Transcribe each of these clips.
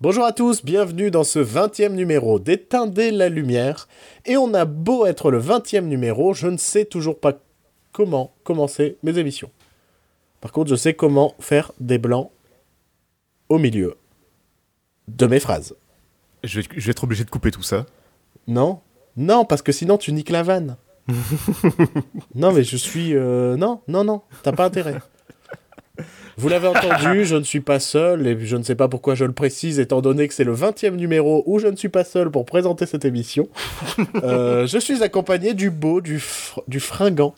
Bonjour à tous, bienvenue dans ce 20e numéro d'Éteindez la lumière. Et on a beau être le 20e numéro, je ne sais toujours pas comment commencer mes émissions. Par contre, je sais comment faire des blancs au milieu de mes phrases. Je vais, je vais être obligé de couper tout ça. Non? Non, parce que sinon tu niques la vanne. non, mais je suis... euh, Non, non, non, t'as pas intérêt. Vous l'avez entendu, je ne suis pas seul, et je ne sais pas pourquoi je le précise, étant donné que c'est le 20e numéro où je ne suis pas seul pour présenter cette émission. Euh, je suis accompagné du beau, du, fr- du fringant,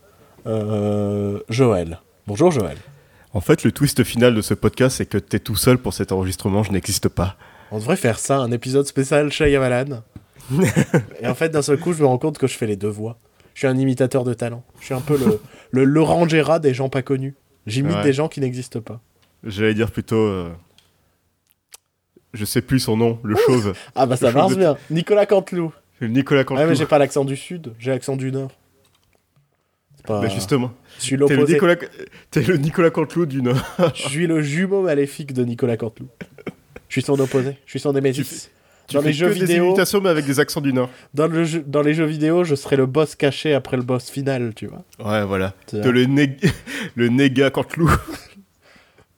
euh, Joël. Bonjour Joël. En fait, le twist final de ce podcast, c'est que t'es tout seul pour cet enregistrement, je n'existe pas. On devrait faire ça, un épisode spécial Shyamalan. et en fait, d'un seul coup, je me rends compte que je fais les deux voix. Je suis un imitateur de talent. Je suis un peu le, le Laurent Gérard des gens pas connus. J'imite Ouais. des gens qui n'existent pas. J'allais dire plutôt... euh, Je sais plus son nom, le chauve. Ah bah ça marche de- bien. Nicolas Canteloup. Nicolas Canteloup. Ouais, mais j'ai pas l'accent du sud, j'ai l'accent du nord. C'est pas... Mais justement, Je suis t'es le, l'opposé. Nicolas... t'es le Nicolas Canteloup du Nord. Je suis le jumeau maléfique de Nicolas Canteloup. Je suis son opposé. Je suis son némésis. Tu Dans fais les jeux que des vidéo- imitations, mais avec des accents du Nord. Dans, le jeu- dans les jeux vidéo, je serai le boss caché après le boss final, tu vois. Ouais, voilà. T'es le, né... le néga Canteloup.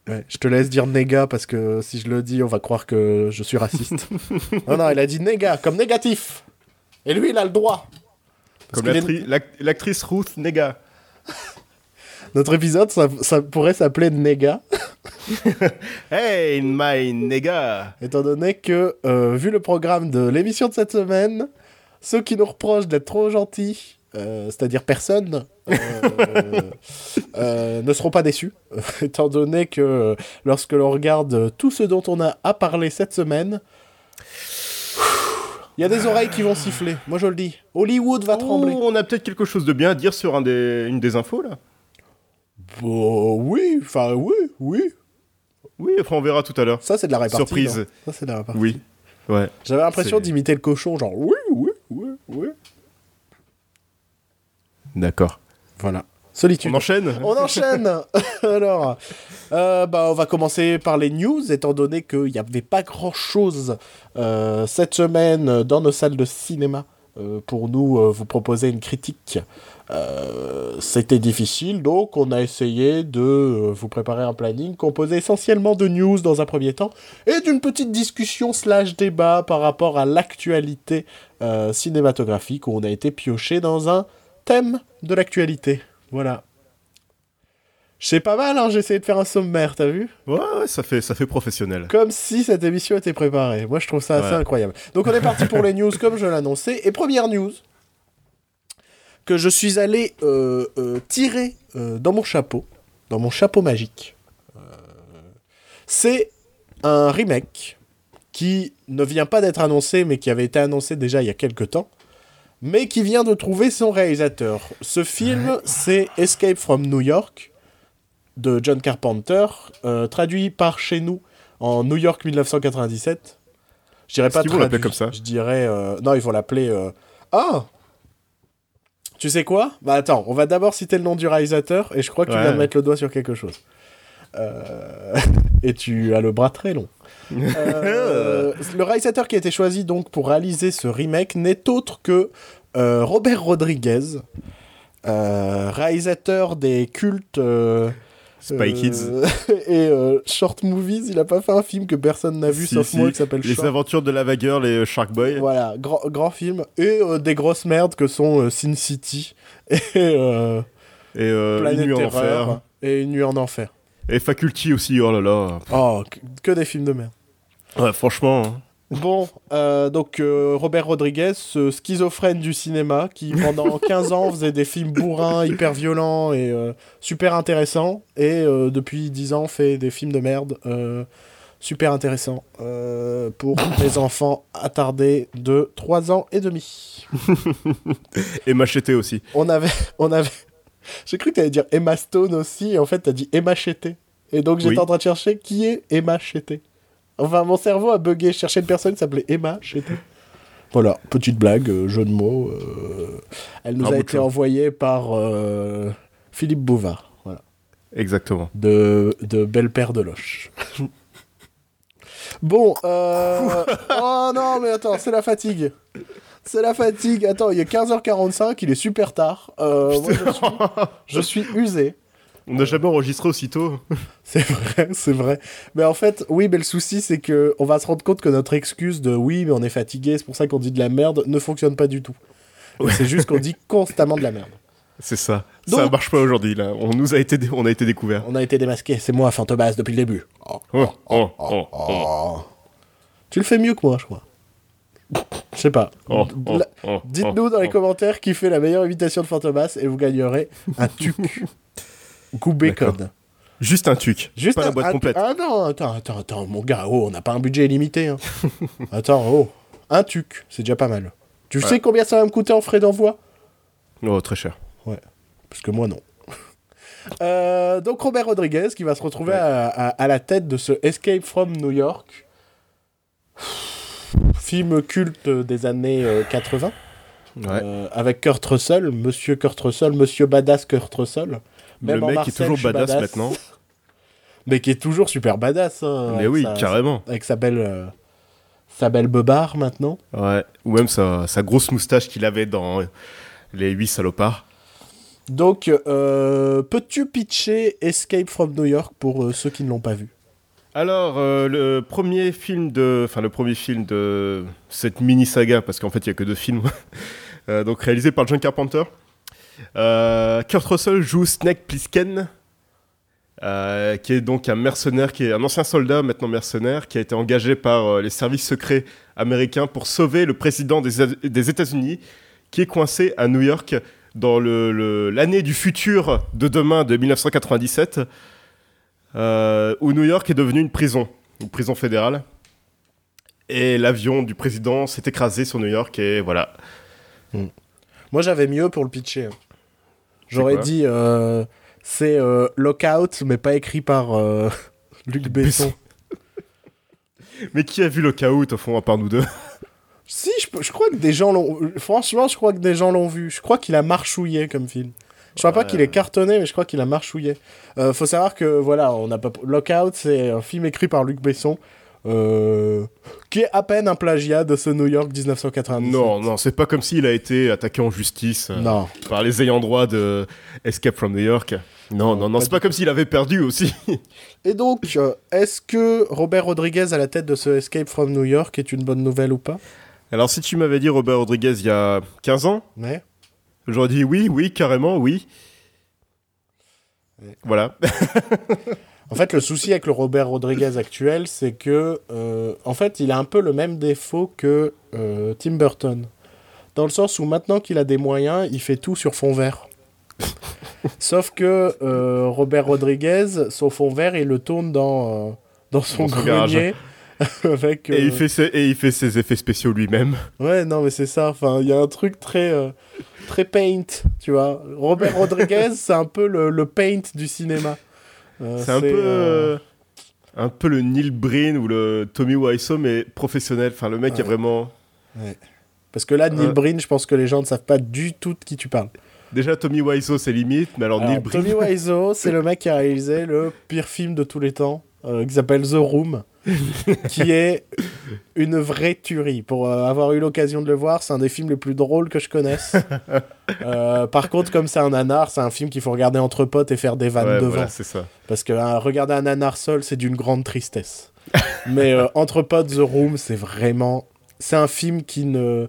Ouais, je te laisse dire néga parce que si je le dis, on va croire que je suis raciste. non, non, il a dit néga, comme négatif. Et lui, il a le droit. Parce Comme est- l'actrice Ruth Nega. Notre épisode, ça, ça pourrait s'appeler néga, Hey, my nega étant donné que, euh, vu le programme de l'émission de cette semaine, ceux qui nous reprochent d'être trop gentils, euh, c'est-à-dire personne, euh, ne seront pas déçus, étant donné que lorsque l'on regarde tout ce dont on a à parler cette semaine, il y a des oreilles qui vont siffler. Moi, je le dis. Hollywood va trembler. On a peut-être quelque chose de bien à dire sur un des... une des infos, là Oh, oui, enfin, oui, oui. Oui, enfin, on verra tout à l'heure. Ça, c'est de la répartie. Surprise. non Ça, c'est de la répartie. Oui. Ouais. J'avais l'impression d'imiter le cochon, genre oui, oui, oui, oui. D'accord. Voilà. Solitude. On enchaîne On enchaîne Alors, euh, bah, on va commencer par les news, étant donné qu'il n'y avait pas grand-chose euh, cette semaine dans nos salles de cinéma pour nous euh, vous proposer une critique. Euh, C'était difficile, donc on a essayé de euh, vous préparer un planning composé essentiellement de news dans un premier temps et d'une petite discussion slash débat par rapport à l'actualité euh, cinématographique où on a été pioché dans un thème de l'actualité. Voilà. C'est pas mal, hein, j'ai essayé de faire un sommaire, t'as vu? Ouais, ouais, ça fait, ça fait professionnel. Comme si cette émission était préparée. Moi, je trouve ça assez Ouais. incroyable. Donc, on est parti pour les news comme je l'annonçais. Et première news que je suis allé euh, euh, tirer euh, dans mon chapeau, dans mon chapeau magique. C'est un remake qui ne vient pas d'être annoncé, mais qui avait été annoncé déjà il y a quelques temps, mais qui vient de trouver son réalisateur. Ce film, c'est Escape from New York de John Carpenter, euh, traduit par chez nous en New York 1997. Je dirais pas traduit, l'appeler comme ça Je dirais euh, non, ils vont l'appeler euh, Ah. Tu sais quoi? Bah attends, on va d'abord citer le nom du réalisateur et je crois que tu viens de mettre le doigt sur quelque chose. Et tu as le bras très long. Le réalisateur qui a été choisi donc pour réaliser ce remake n'est autre que Robert Rodriguez, euh, réalisateur des cultes euh, Spy Kids. euh, et euh, Short Movies. Il a pas fait un film que personne n'a vu Si, sauf si. moi qui s'appelle Les Short. aventures de la vagueur, les Shark Boy. Voilà, grand, grand film. Et euh, des grosses merdes que sont euh, Sin City et euh, Et euh, Planète Une nuit en enfer. et Une nuit en enfer. Et Faculty aussi, oh là là. Oh, que, que des films de merde. Ouais, franchement. Bon, euh, donc euh, Robert Rodriguez, ce schizophrène du cinéma, qui pendant 15 ans faisait des films bourrins, hyper violents et euh, super intéressants, et depuis 10 ans fait des films de merde super intéressants pour les enfants attardés de 3 ans et demi. Et Machete aussi. On avait... On avait... J'ai cru que tu allais dire Emma Stone aussi, et en fait tu as dit Emma Chété. Et donc j'étais Oui. en train de chercher qui est Emma Chété. Enfin, mon cerveau a bugué. Je cherchais une personne qui s'appelait Emma Chété. Voilà, petite blague, euh, jeu de mots. euh, Elle nous Un a été envoyée par euh, Philippe Bouvard, voilà, Exactement. de, de Belle Père de Loche. Bon, euh... oh non, mais attends, c'est la fatigue. C'est la fatigue. Attends, il est 15h45, il est super tard. Moi, je, suis... je suis usé. On n'a jamais enregistré aussitôt. C'est vrai, c'est vrai. Mais en fait, oui, mais le souci, c'est que on va se rendre compte que notre excuse de oui, mais on est fatigué, c'est pour ça qu'on dit de la merde, ne fonctionne pas du tout. Ouais. C'est juste qu'on dit constamment de la merde. C'est ça. Donc- Ça marche pas aujourd'hui, là. On nous a été, on a été découvert. On a été démasqué, c'est moi, Fantomas, depuis le début. Oh, Oh, oh. Tu le fais mieux que moi, je crois. Je sais pas. Dites-nous dans les commentaires qui fait la meilleure imitation de Fantomas et vous gagnerez un tuc. D'accord. Juste un tuc. Juste pas un- la boîte complète. Ah non, attends, attends, attends, mon gars, oh, on n'a pas un budget illimité. Hein. attends, oh, un tuc, c'est déjà pas mal. Tu Ouais. sais combien ça va me coûter en frais d'envoi? Oh, très cher. Parce que moi, non. Euh, donc Robert Rodriguez qui va se retrouver Ouais. à, à- à la tête de ce Escape from New York. Film culte des années euh, 80. Ouais. euh, avec Kurt Russell, Monsieur Kurt Russell, Monsieur Badass Kurt Russell. Même le mec est toujours badass, badass. maintenant. Mais qui est toujours super badass. hein, Mais oui, sa- carrément. Avec sa belle, euh, sa belle beubare maintenant. Ouais. Ou même sa, sa grosse moustache qu'il avait dans Les 8 salopards. Donc, euh, peux-tu pitcher Escape from New York pour euh, ceux qui ne l'ont pas vu? Alors, euh, le premier film de, enfin le premier film de cette mini saga, parce qu'en fait il y a que deux films, euh, donc réalisé par John Carpenter. Euh, Kurt Russell joue Snake Plissken, euh, qui est donc un mercenaire, qui est un ancien soldat maintenant mercenaire, qui a été engagé par euh, les services secrets américains pour sauver le président des, États-Unis, qui est coincé à New York dans l'année du futur de demain de 1997 euh, où New York est devenu une prison, une prison fédérale. Et l'avion du président s'est écrasé sur New York et voilà. Moi, j'avais mieux pour le pitcher. J'aurais dit, euh, c'est euh, Lockout, mais pas écrit par euh, Luc Besson. Mais qui a vu chaos au fond à part nous deux Si, je, crois que des gens l'ont. Franchement, je crois que des gens l'ont vu. Je crois qu'il a marchouillé comme film. Je crois pas qu'il est cartonné, mais je crois qu'il a marchouillé. Faut savoir que voilà, on n'a pas. Lockout, c'est un film écrit par Luc Besson, euh, qui est à peine un plagiat de ce New York 1997. Non, non, c'est pas comme s'il a été attaqué en justice euh, Non. par les ayants droit de Escape from New York. Non, non, non, c'est pas comme s'il avait perdu aussi. Et donc, euh, est-ce que Robert Rodriguez à la tête de ce Escape from New York est une bonne nouvelle ou pas? Alors si tu m'avais dit Robert Rodriguez il y a 15 ans, Ouais. j'aurais dit oui, oui, carrément, oui. Ouais. Voilà. En fait, le souci avec le Robert Rodriguez actuel, c'est que, euh, en fait, il a un peu le même défaut que euh, Tim Burton. Dans le sens où maintenant qu'il a des moyens, il fait tout sur fond vert. Sauf que euh, Robert Rodriguez, son fond vert, il le tourne dans, dans son Dans son grenier. avec, Et, il fait ses, et il fait ses effets spéciaux lui-même. Ouais, non, mais c'est ça. Enfin, il y a un truc très, très paint, tu vois. Robert Rodriguez, c'est un peu le, le paint du cinéma. Euh, C'est un peu, euh, un peu le Neil Breen ou le Tommy Wiseau, mais professionnel. Enfin, le mec Ouais. est vraiment. Parce que là, Neil Euh. Breen, je pense que les gens ne savent pas du tout de qui tu parles. Déjà, Tommy Wiseau, c'est limite, mais alors, Alors, Neil Breen. Tommy Wiseau, c'est le mec qui a réalisé le pire film de tous les temps, euh, qui s'appelle The Room, qui est une vraie tuerie. Pour euh, avoir eu l'occasion de le voir, c'est un des films les plus drôles que je connaisse. Euh, par contre, comme c'est un nanar, c'est un film qu'il faut regarder entre potes et faire des vannes Ouais, devant. voilà, c'est ça. Parce que hein, regarder un nanar seul, c'est d'une grande tristesse. Mais euh, entre potes, The Room, c'est vraiment... C'est un film qui ne...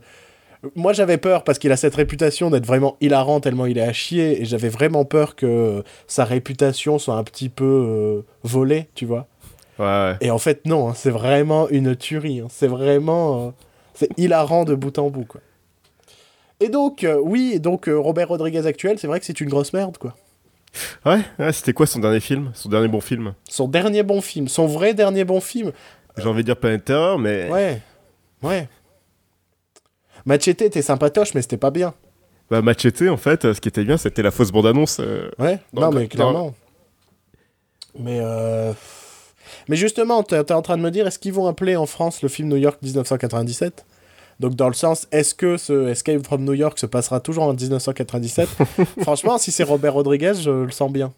Moi, j'avais peur parce qu'il a cette réputation d'être vraiment hilarant tellement il est à chier. Et j'avais vraiment peur que sa réputation soit un petit peu volée, tu vois. Ouais, ouais. Et en fait, non, hein, c'est vraiment une tuerie. hein. C'est vraiment... euh, c'est hilarant de bout en bout, quoi. Et donc, euh, oui, donc euh, Robert Rodriguez actuel, c'est vrai que c'est une grosse merde, quoi. Ouais, ouais, c'était quoi son dernier film? Son dernier bon film? Son dernier bon film, son vrai dernier bon film, J'ai envie de dire Planète Terreur, mais. Ouais, ouais. Machete était sympatoche, mais c'était pas bien. Bah, Machete, en fait, euh, ce qui était bien, c'était la fausse bande-annonce. Ouais, non, le- mais clairement. Mais, euh... mais justement, t'es t'es en train de me dire, est-ce qu'ils vont appeler en France le film New York 1997 Donc, dans le sens, est-ce que ce Escape from New York se passera toujours en 1997 Franchement, si c'est Robert Rodriguez, je le sens bien.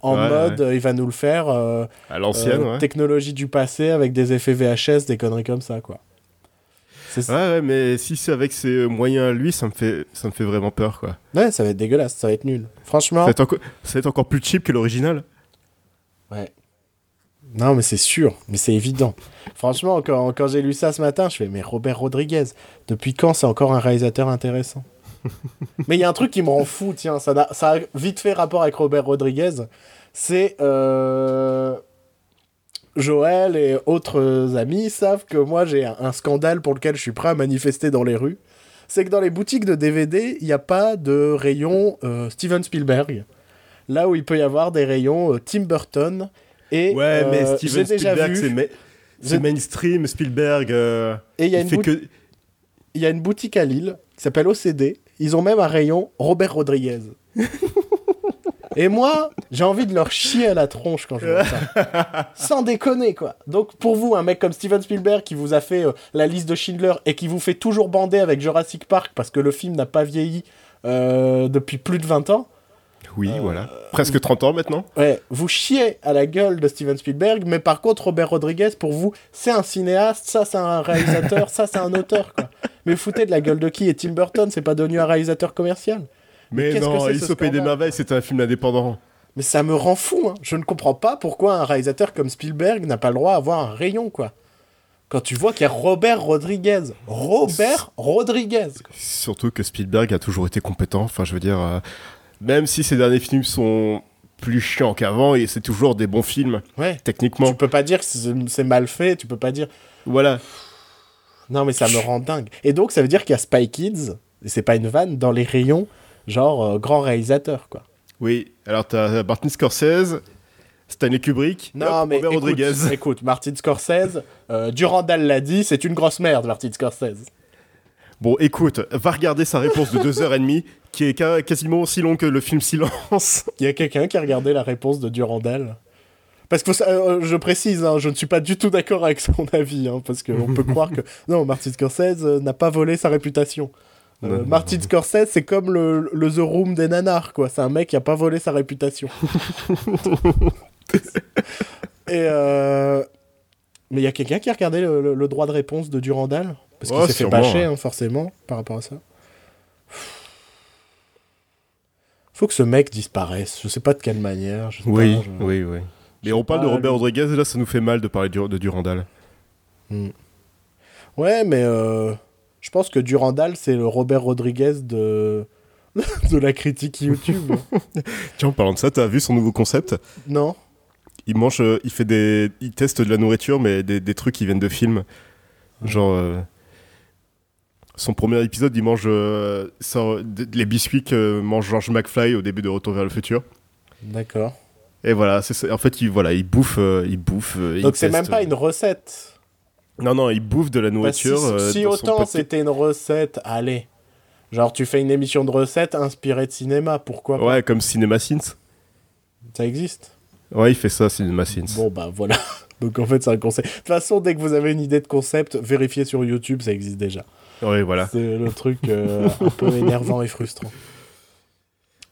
en Ouais, mode il va nous le faire euh, À l'ancienne, euh, ouais. technologie du passé avec des effets VHS, des conneries comme ça, quoi. C'est Ouais, ouais, mais si c'est avec ses moyens à lui, ça me fait, ça me fait vraiment peur, quoi. Ouais, ça va être dégueulasse, ça va être nul. Franchement. Ça va, être ça va être encore plus cheap que l'original. Ouais. Non, mais c'est sûr, mais c'est évident. Franchement, quand, quand j'ai lu ça ce matin, je fais, mais Robert Rodriguez, depuis quand c'est encore un réalisateur intéressant? Mais il y a un truc qui me rend fou, tiens, ça, n'a- ça a vite fait rapport avec Robert Rodriguez. C'est. euh, Joël et autres amis savent que moi j'ai un, un scandale pour lequel je suis prêt à manifester dans les rues. C'est que dans les boutiques de DVD, il n'y a pas de rayon euh, Steven Spielberg. Là où il peut y avoir des rayons euh, Tim Burton. Et, Ouais, mais euh, Steven Spielberg, c'est ma- mainstream. Spielberg, euh, Et il y, a il une fait que. il y a une boutique à Lille qui s'appelle OCD. Ils ont même un rayon Robert Rodriguez. Et moi, j'ai envie de leur chier à la tronche quand je vois ça. Sans déconner, quoi. Donc, pour vous, un mec comme Steven Spielberg qui vous a fait euh, la liste de Schindler et qui vous fait toujours bander avec Jurassic Park parce que le film n'a pas vieilli depuis plus de 20 ans, Oui, Euh, voilà. Presque 30 ans maintenant. ouais, vous chiez à la gueule de Steven Spielberg, mais par contre, Robert Rodriguez, pour vous, c'est un cinéaste, ça c'est un réalisateur, ça c'est un auteur, quoi. Mais foutez de la gueule de qui? Et Tim Burton, c'est pas devenu un réalisateur commercial Mais que non, il paye des merveilles, c'était un film indépendant. Mais ça me rend fou, hein. Je ne comprends pas pourquoi un réalisateur comme Spielberg n'a pas le droit d'avoir un rayon, quoi. Quand tu vois qu'il y a Robert Rodriguez. Robert Rodriguez. Surtout que Spielberg a toujours été compétent. Enfin, je veux dire, euh, même si ses derniers films sont plus chiants qu'avant, et c'est toujours des bons films, Ouais. techniquement. Tu peux pas dire que c'est c'est mal fait, tu peux pas dire. Voilà. Non, mais ça me rend dingue. Et donc, ça veut dire qu'il y a Spy Kids, et c'est pas une vanne, dans les rayons, genre euh, grand réalisateur, quoi. Oui, alors t'as Martin Scorsese, Stanley Kubrick, Non, hop, mais Robert écoute, Rodriguez. écoute, Martin Scorsese, euh, Durandal l'a dit, c'est une grosse merde, Martin Scorsese. Bon, écoute, va regarder sa réponse de 2h30, qui est quasiment aussi long que le film Silence. Il y a quelqu'un qui a regardé la réponse de Durandal parce que euh, je précise, hein, je ne suis pas du tout d'accord avec son avis, hein, parce qu'on peut croire que non, Martin Scorsese euh, n'a pas volé sa réputation. Euh, Non, non, Martin Scorsese, c'est comme le, le The Room des nanars, quoi. C'est un mec qui a pas volé sa réputation. Et euh... mais il y a quelqu'un qui a regardé le, le- le droit de réponse de Durandal? Parce qu'il Ouais, s'est fait bâcher, ouais. hein, forcément, par rapport à ça. Faut que ce mec disparaisse. Je sais pas de quelle manière. je sais Oui, pas, je- oui, oui. Mais on parle de Robert lui. Rodriguez, et là, ça nous fait mal de parler du- de Durandal. Ouais, mais euh, je pense que Durandal, c'est le Robert Rodriguez de de la critique YouTube. Tiens, en parlant de ça, t'as vu son nouveau concept? Non Il mange, euh, il fait des, il teste de la nourriture, mais des, des trucs qui viennent de films. Genre, euh, son premier épisode, il mange euh, ça- les biscuits que mange George McFly au début de Retour vers le futur. D'accord. Et voilà, c'est en fait, il, voilà, il bouffe, euh, il bouffe. euh, Donc c'est même pas euh, une recette. Non, non, il bouffe de la nourriture. si autant petit- c'était une recette, allez. Genre tu fais une émission de recettes inspirée de cinéma, pourquoi pas? Ouais, comme Cinema Sins. Ça existe? Ouais, il fait ça, Cinema Sins. Bon bah voilà. Donc en fait c'est un concept. De toute façon, dès que vous avez une idée de concept, vérifiez sur YouTube, ça existe déjà. Ouais, voilà. C'est le truc euh, un peu énervant et frustrant.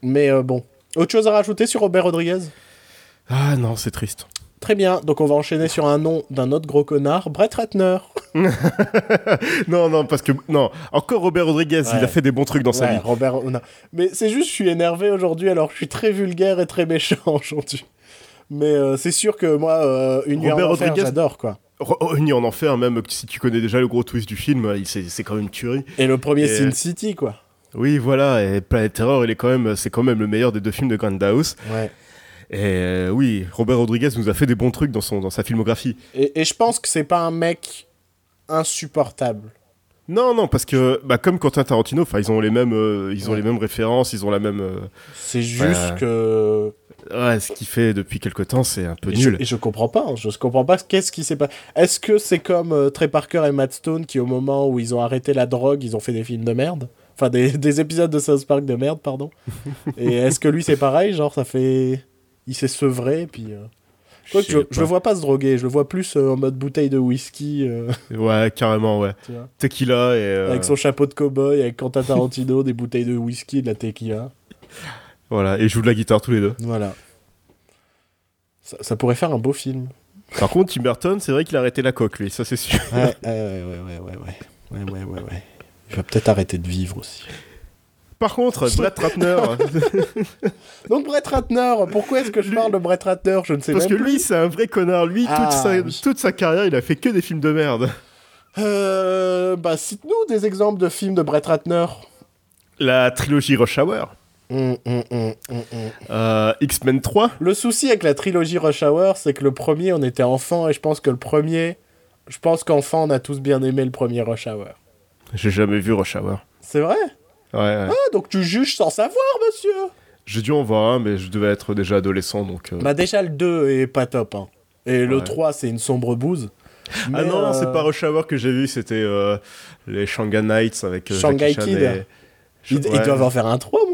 Mais euh, bon. Autre chose à rajouter sur Robert Rodriguez? Ah non, c'est triste. Très bien, donc on va enchaîner sur un nom d'un autre gros connard, Brett Ratner. non, non, parce que. Non, encore Robert Rodriguez, il a fait des bons trucs dans sa vie. Robert. non. Mais c'est juste, je suis énervé aujourd'hui, alors je suis très vulgaire et très méchant aujourd'hui. Mais euh, c'est sûr que moi, euh, une Robert Rodriguez- j'adore quoi. Re- oh, Ni en enfer, même si tu connais déjà le gros twist du film, il- c'est c'est quand même une tuerie. Et le premier Et- Sin City quoi. Oui, voilà, et Planet Terror, il est quand même, c'est quand même le meilleur des deux films de Grindhouse. Ouais. Et euh, oui, Robert Rodriguez nous a fait des bons trucs dans, son, dans sa filmographie. Et, et je pense que c'est pas un mec insupportable. Non, non, parce que bah, comme Quentin Tarantino, ils ont les mêmes, euh, ils ont Ouais. les mêmes références, ils ont la même. euh, C'est juste Ouais. que. Ouais, ce qu'il fait depuis quelque temps, c'est un peu Et je, nul. et je comprends pas, hein, je comprends pas qu'est-ce qui s'est passé. Est-ce que c'est comme euh, Trey Parker et Matt Stone qui, au moment où ils ont arrêté la drogue, ils ont fait des films de merde? Enfin, des, des épisodes de South Park de merde, pardon. et est-ce que lui c'est pareil? Genre, ça fait. Il s'est sevré, puis. euh, Quoique, Je je, je le vois pas se droguer, je le vois plus euh, en mode bouteille de whisky, euh, Ouais, carrément, ouais. Tequila et. euh, avec son chapeau de cow-boy, avec Quentin Tarantino, des bouteilles de whisky, de la tequila. Voilà, et ils jouent de la guitare tous les deux. Voilà. Ça, ça pourrait faire un beau film. Par contre, Tim Burton, c'est vrai qu'il a arrêté la coque, lui, ça c'est sûr. Ouais, ouais, ouais, ouais, ouais, ouais, ouais, ouais, ouais. Il va peut-être arrêter de vivre aussi. Par contre, Brett Ratner, Donc Brett Ratner, pourquoi est-ce que je parle de Brett Ratner? Je ne sais parce que plus. lui, c'est un vrai connard. Lui, Ah, toute, sa, oui. toute sa carrière, il a fait que des films de merde. Euh, bah cite-nous des exemples de films de Brett Ratner. La trilogie Rush Hour, Euh, X-Men 3, Le souci avec la trilogie Rush Hour, c'est que le premier, on était enfant, et je pense que le premier... Je pense qu'enfant, on a tous bien aimé le premier Rush Hour. j'ai jamais vu Rush Hour. C'est vrai? Ouais, ouais. Ah, donc tu juges sans savoir, monsieur J'ai dû en voir un, mais je devais être déjà adolescent, donc... euh. Bah déjà, le 2 est pas top. hein. Et le Ouais. 3, c'est une sombre bouse. Ah non, euh, c'est pas Rush Hour que j'ai vu, c'était les Shanghai Nights avec Shanghai Jackie Chan Kid. et- Ils, Ouais. ils doivent en faire un 3, mon gars.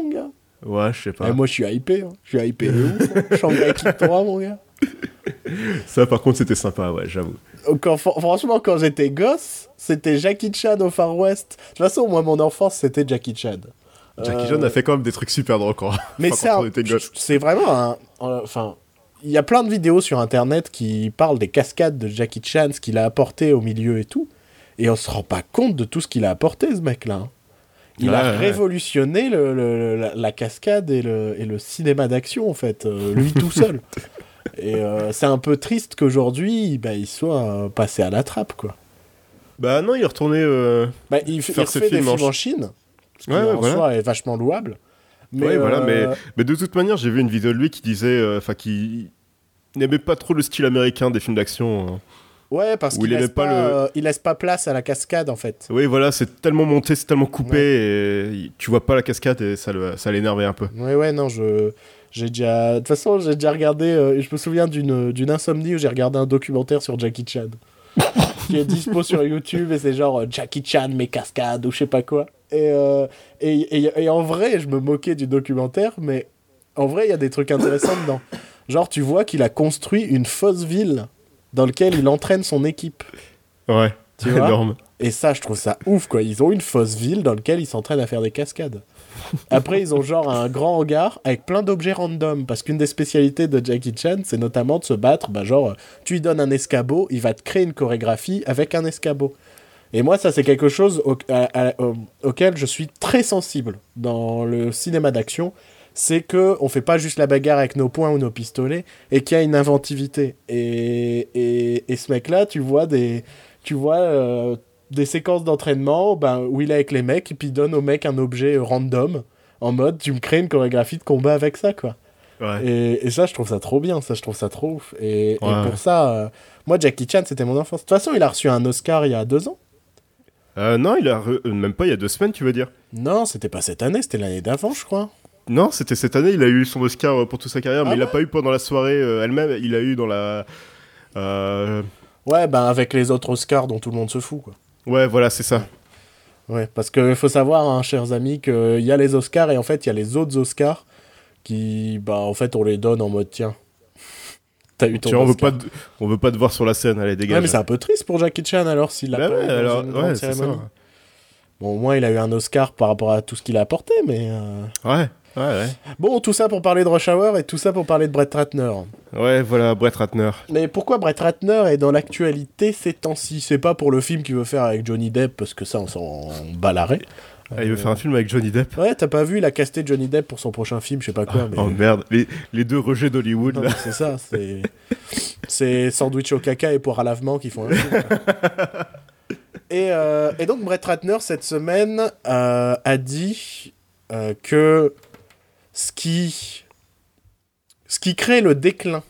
Ouais, je sais pas. Et moi, je suis hypé. hein. Je suis hypé de ouf. hein. Shanghai Kid 3, mon gars. Ça, par contre, c'était sympa, ouais, j'avoue. Quand- fr- franchement, quand j'étais gosse, c'était Jackie Chan au Far West. De toute façon, moi, mon enfance, c'était Jackie Chan. Jackie Euh, Chan a fait quand même des trucs super drôles, quoi. Mais Enfin, c'est quand vraiment un. un- Enfin, il y a plein de vidéos sur internet qui parlent des cascades de Jackie Chan, ce qu'il a apporté au milieu et tout. Et on se rend pas compte de tout ce qu'il a apporté, ce mec-là. hein. Il Ouais, a ouais. révolutionné le- le- la, la cascade et le, et le cinéma d'action, en fait, euh, lui tout seul. Et euh, c'est un peu triste qu'aujourd'hui, bah, il soit euh, passé à la trappe, quoi. Bah non, il est retourné... Bah, il, Faire il ses refait des films en films en Chine, ce qui en voilà. soi est vachement louable. Mais, ouais, voilà, mais, mais de toute manière, j'ai vu une vidéo de lui qui disait... Enfin, qui n'aimait pas trop le style américain des films d'action. hein. Ouais, parce qu'il il laisse, aimait pas pas, le- euh, il laisse pas place à la cascade, en fait. Oui, voilà, c'est tellement monté, c'est tellement coupé, et tu vois pas la cascade, et ça, l'énervait un peu. Ouais, ouais, non, je... J'ai déjà... De toute façon, j'ai déjà regardé... euh, je me souviens d'une d'une insomnie où j'ai regardé un documentaire sur Jackie Chan. qui est dispo sur YouTube, et c'est genre euh, Jackie Chan, mes cascades, ou je sais pas quoi. Et, euh, et, et, et en vrai, je me moquais du documentaire, mais en vrai, il y a des trucs intéressants dedans. Genre, tu vois qu'il a construit une fausse ville dans laquelle il entraîne son équipe. Ouais, Tu vois? énorme. Et ça, je trouve ça ouf, quoi. Ils ont une fausse ville dans laquelle ils s'entraînent à faire des cascades. Après, ils ont genre un grand hangar avec plein d'objets random. Parce qu'une des spécialités de Jackie Chan, c'est notamment de se battre. Bah, genre, tu lui donnes un escabeau, il va te créer une chorégraphie avec un escabeau. Et moi, ça, c'est quelque chose au- à- à- au- auquel je suis très sensible dans le cinéma d'action. C'est que on fait pas juste la bagarre avec nos poings ou nos pistolets et qu'il y a une inventivité. Et, et, et ce mec-là, tu vois des, tu vois euh, des séquences d'entraînement ben, où il est avec les mecs et puis il donne au mec un objet random en mode tu me crées une chorégraphie de combat avec ça quoi. Ouais. Et, et ça je trouve ça trop bien, ça je trouve ça trop ouf. Et, pour ça, euh, moi Jackie Chan c'était mon enfance. De toute façon il a reçu un Oscar il y a deux ans. Euh, non, il a re- euh, même pas il y a deux semaines, tu veux dire Non c'était pas cette année, c'était l'année d'avant je crois. Non, c'était cette année, il a eu son Oscar euh, pour toute sa carrière, Ah mais il l'a ouais pas eu pendant la soirée euh, elle-même, il a eu dans la... euh, Ouais ben avec les autres Oscars dont tout le monde se fout quoi. Ouais, voilà, c'est ça. Ouais, parce qu'il faut savoir, hein, chers amis, qu'il y a les Oscars et en fait, il y a les autres Oscars qui, bah, en fait, on les donne en mode tiens. T'as eu ton Tiens, on veut, Oscar. pas te- on veut pas te voir sur la scène, allez, dégage. Ouais, mais c'est un peu triste pour Jackie Chan alors s'il l'a Bah pas ouais, alors, ouais. Bon, au moins, il a eu un Oscar par rapport à tout ce qu'il a apporté, mais. euh, Ouais, ouais, ouais. Bon, tout ça pour parler de Rush Hour et tout ça pour parler de Brett Ratner. Ouais, voilà, Brett Ratner. Mais pourquoi Brett Ratner est dans l'actualité ces temps-ci? C'est pas pour le film qu'il veut faire avec Johnny Depp, parce que ça, on s'en bat l'arrêt. Ah, il veut faire un film avec Johnny Depp? Ouais, t'as pas vu, il a casté Johnny Depp pour son prochain film, je sais pas quoi. mais... Oh merde, les, les deux rejets d'Hollywood, là. c'est ça, c'est. C'est sandwich au caca et poire à lavement qui font un film, et, euh, et donc, Brett Ratner, cette semaine, euh, a dit euh, que ce qui. Ce qui crée le déclin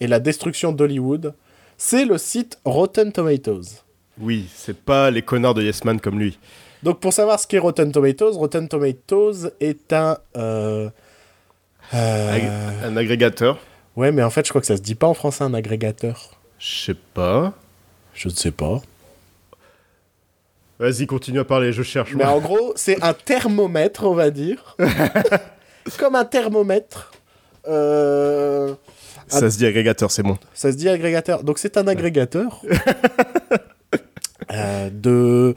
et la destruction d'Hollywood, c'est le site Rotten Tomatoes. Oui, c'est pas les connards de Yes Man comme lui. Donc, pour savoir ce qu'est Rotten Tomatoes, Rotten Tomatoes est un. euh, euh, Ag- Un agrégateur. Ouais, mais en fait, je crois que ça se dit pas en français un agrégateur. Je sais pas. Je ne sais pas. Vas-y, continue à parler, je cherche. Mais moi. en gros, c'est un thermomètre, on va dire. Comme un thermomètre. Euh, Ça se dit agrégateur, c'est bon. ça se dit agrégateur. Donc c'est un agrégateur euh, de...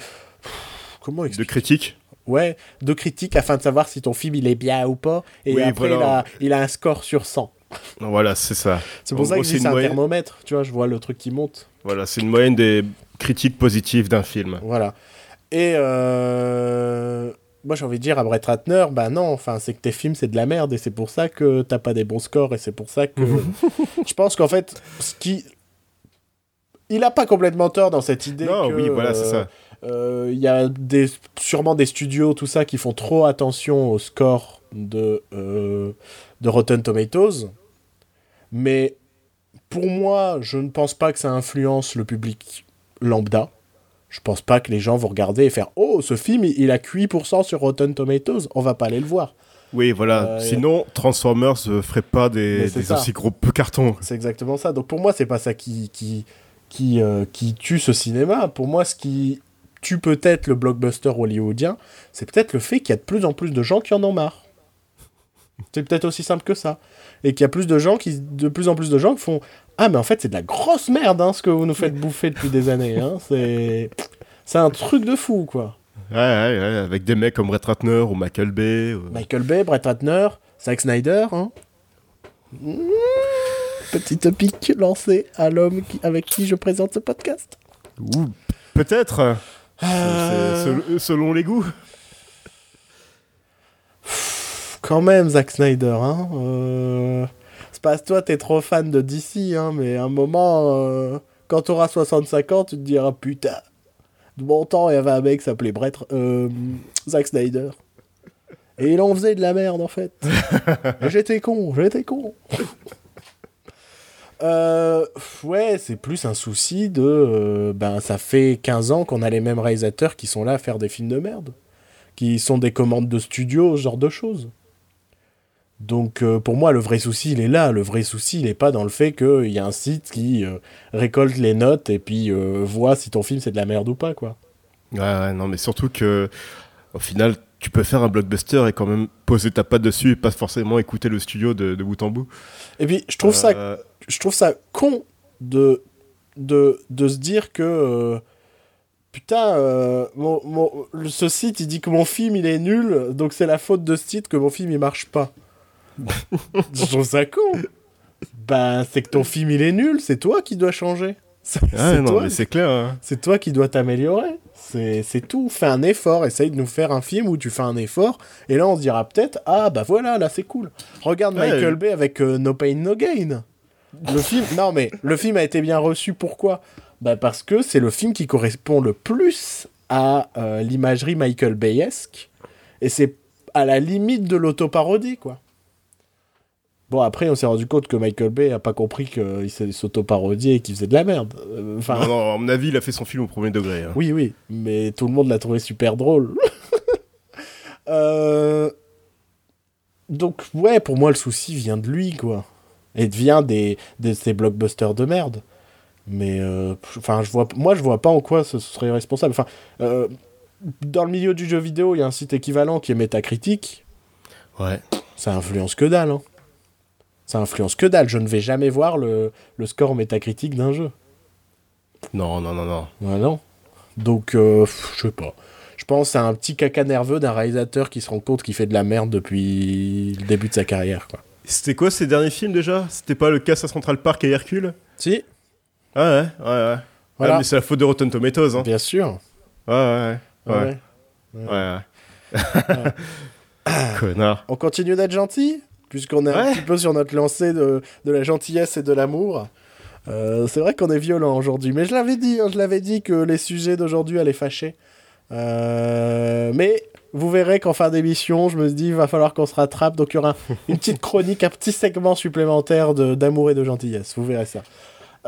Comment De expliquer critique. Ouais, de critiques afin de savoir si ton film il est bien ou pas. Et Oui, après, voilà. il, a, il a un score sur 100. Voilà, c'est ça. C'est pour En ça gros, que c'est un moyenne. thermomètre, tu vois, je vois le truc qui monte. Voilà, c'est une moyenne des critiques positives d'un film. Voilà. Et euh, moi j'ai envie de dire à Brett Ratner, bah non, enfin c'est que tes films c'est de la merde et c'est pour ça que t'as pas des bons scores et c'est pour ça que je pense qu'en fait ce qui il a pas complètement tort dans cette idée Non, que, oui, voilà, c'est ça. euh, Il y a des, sûrement des studios, tout ça, qui font trop attention au score de, euh, de Rotten Tomatoes. Mais pour moi, je ne pense pas que ça influence le public lambda. Je pense pas que les gens vont regarder et faire Oh, ce film, il a que 8% sur Rotten Tomatoes, on va pas aller le voir. Oui, voilà. Euh, Sinon, Transformers ne ferait pas des, aussi gros peu cartons. C'est exactement ça. Donc pour moi, c'est pas ça qui, qui, qui, euh, qui tue ce cinéma. Pour moi, ce qui tue peut-être le blockbuster hollywoodien, c'est peut-être le fait qu'il y a de plus en plus de gens qui en ont marre. C'est peut-être aussi simple que ça. Et qu'il y a plus de gens qui, de plus en plus de gens qui font Ah, mais en fait, c'est de la grosse merde hein, ce que vous nous faites bouffer depuis des années. Hein. C'est, c'est un truc de fou, quoi. Ouais, ouais, ouais, avec des mecs comme Brett Ratner ou Michael Bay. ou- Michael Bay, Brett Ratner, Zack Snyder. Hein. Mmh. Petite pique lancée à l'homme qui- avec qui je présente ce podcast. Ou peut-être. Euh, selon les goûts. Quand même, Zack Snyder, hein. Euh... C'est pas toi, t'es trop fan de DC, hein, mais à un moment, euh, quand t'auras 65 ans, tu te diras putain. De bon temps, il y avait un mec qui s'appelait Brett, euh, Zack Snyder. Et il en faisait de la merde, en fait. J'étais con, j'étais con. Euh, ouais, c'est plus un souci de. euh, ben, ça fait 15 ans qu'on a les mêmes réalisateurs qui sont là à faire des films de merde. Qui sont des commandes de studio, ce genre de choses. Donc euh, pour moi, le vrai souci, il est là. Le vrai souci, il n'est pas dans le fait qu'il y a un site qui euh, récolte les notes et puis euh, voit si ton film c'est de la merde ou pas, quoi. Ouais, ouais, non, mais surtout que, au final, tu peux faire un blockbuster et quand même poser ta patte dessus et pas forcément écouter le studio de, de bout en bout. Et puis je trouve ça je trouve ça con de, de, de se dire que putain, euh, mon, mon- le- ce site il dit que mon film il est nul, donc c'est la faute de ce site que mon film il marche pas. je trouve ça con. Ben, c'est que ton film il est nul, c'est toi qui dois changer. C'est non, toi, mais c'est clair. hein. c'est toi qui dois t'améliorer. C'est c'est tout. Fais un effort, essaye de nous faire un film où tu fais un effort, et là on se dira peut-être ah bah voilà, là c'est cool. Regarde Ouais. Michael Bay avec euh, No Pain No Gain. Le film, non mais le film a été bien reçu. Pourquoi? Bah parce que c'est le film qui correspond le plus à euh, l'imagerie Michael Bayesque, et c'est à la limite de l'autoparodie quoi. Bon après on s'est rendu compte que Michael Bay a pas compris qu'il s'autoparodiait et qu'il faisait de la merde. Euh, Enfin, Non, non, à mon avis, il a fait son film au premier degré. hein. oui, oui, mais tout le monde l'a trouvé super drôle. Euh, Donc, ouais, pour moi, le souci vient de lui, quoi. Et vient des, de ces blockbusters de merde. Mais, euh, enfin, je vois, moi, je vois pas en quoi ce serait responsable. Enfin, euh, dans le milieu du jeu vidéo, il y a un site équivalent qui est Metacritic. Ouais. Ça influence que dalle, hein. Ça influence que dalle. Je ne vais jamais voir le, le score Metacritic d'un jeu. Non, non, non, non. Ouais, non. Donc, euh, je sais pas. Je pense à un petit caca nerveux d'un réalisateur qui se rend compte qu'il fait de la merde depuis le début de sa carrière, quoi. C'était quoi ces derniers films déjà? C'était pas le casse à Central Park et Hercule? Si, Ah ouais, ouais, ouais. Voilà. Ah, mais c'est la faute de Rotten Tomatoes. Hein. bien sûr. Ouais, ouais, ouais. Ouais. Ouais, ouais. Connard. On continue d'être gentil, puisqu'on est un petit peu sur notre lancée de, de la gentillesse et de l'amour. Euh, c'est vrai qu'on est violent aujourd'hui, mais je l'avais dit, hein, je l'avais dit que les sujets d'aujourd'hui allaient fâcher. Euh, mais vous verrez qu'en fin d'émission, je me dis, il va falloir qu'on se rattrape, donc il y aura une petite chronique, un petit segment supplémentaire d'amour et de gentillesse, vous verrez ça.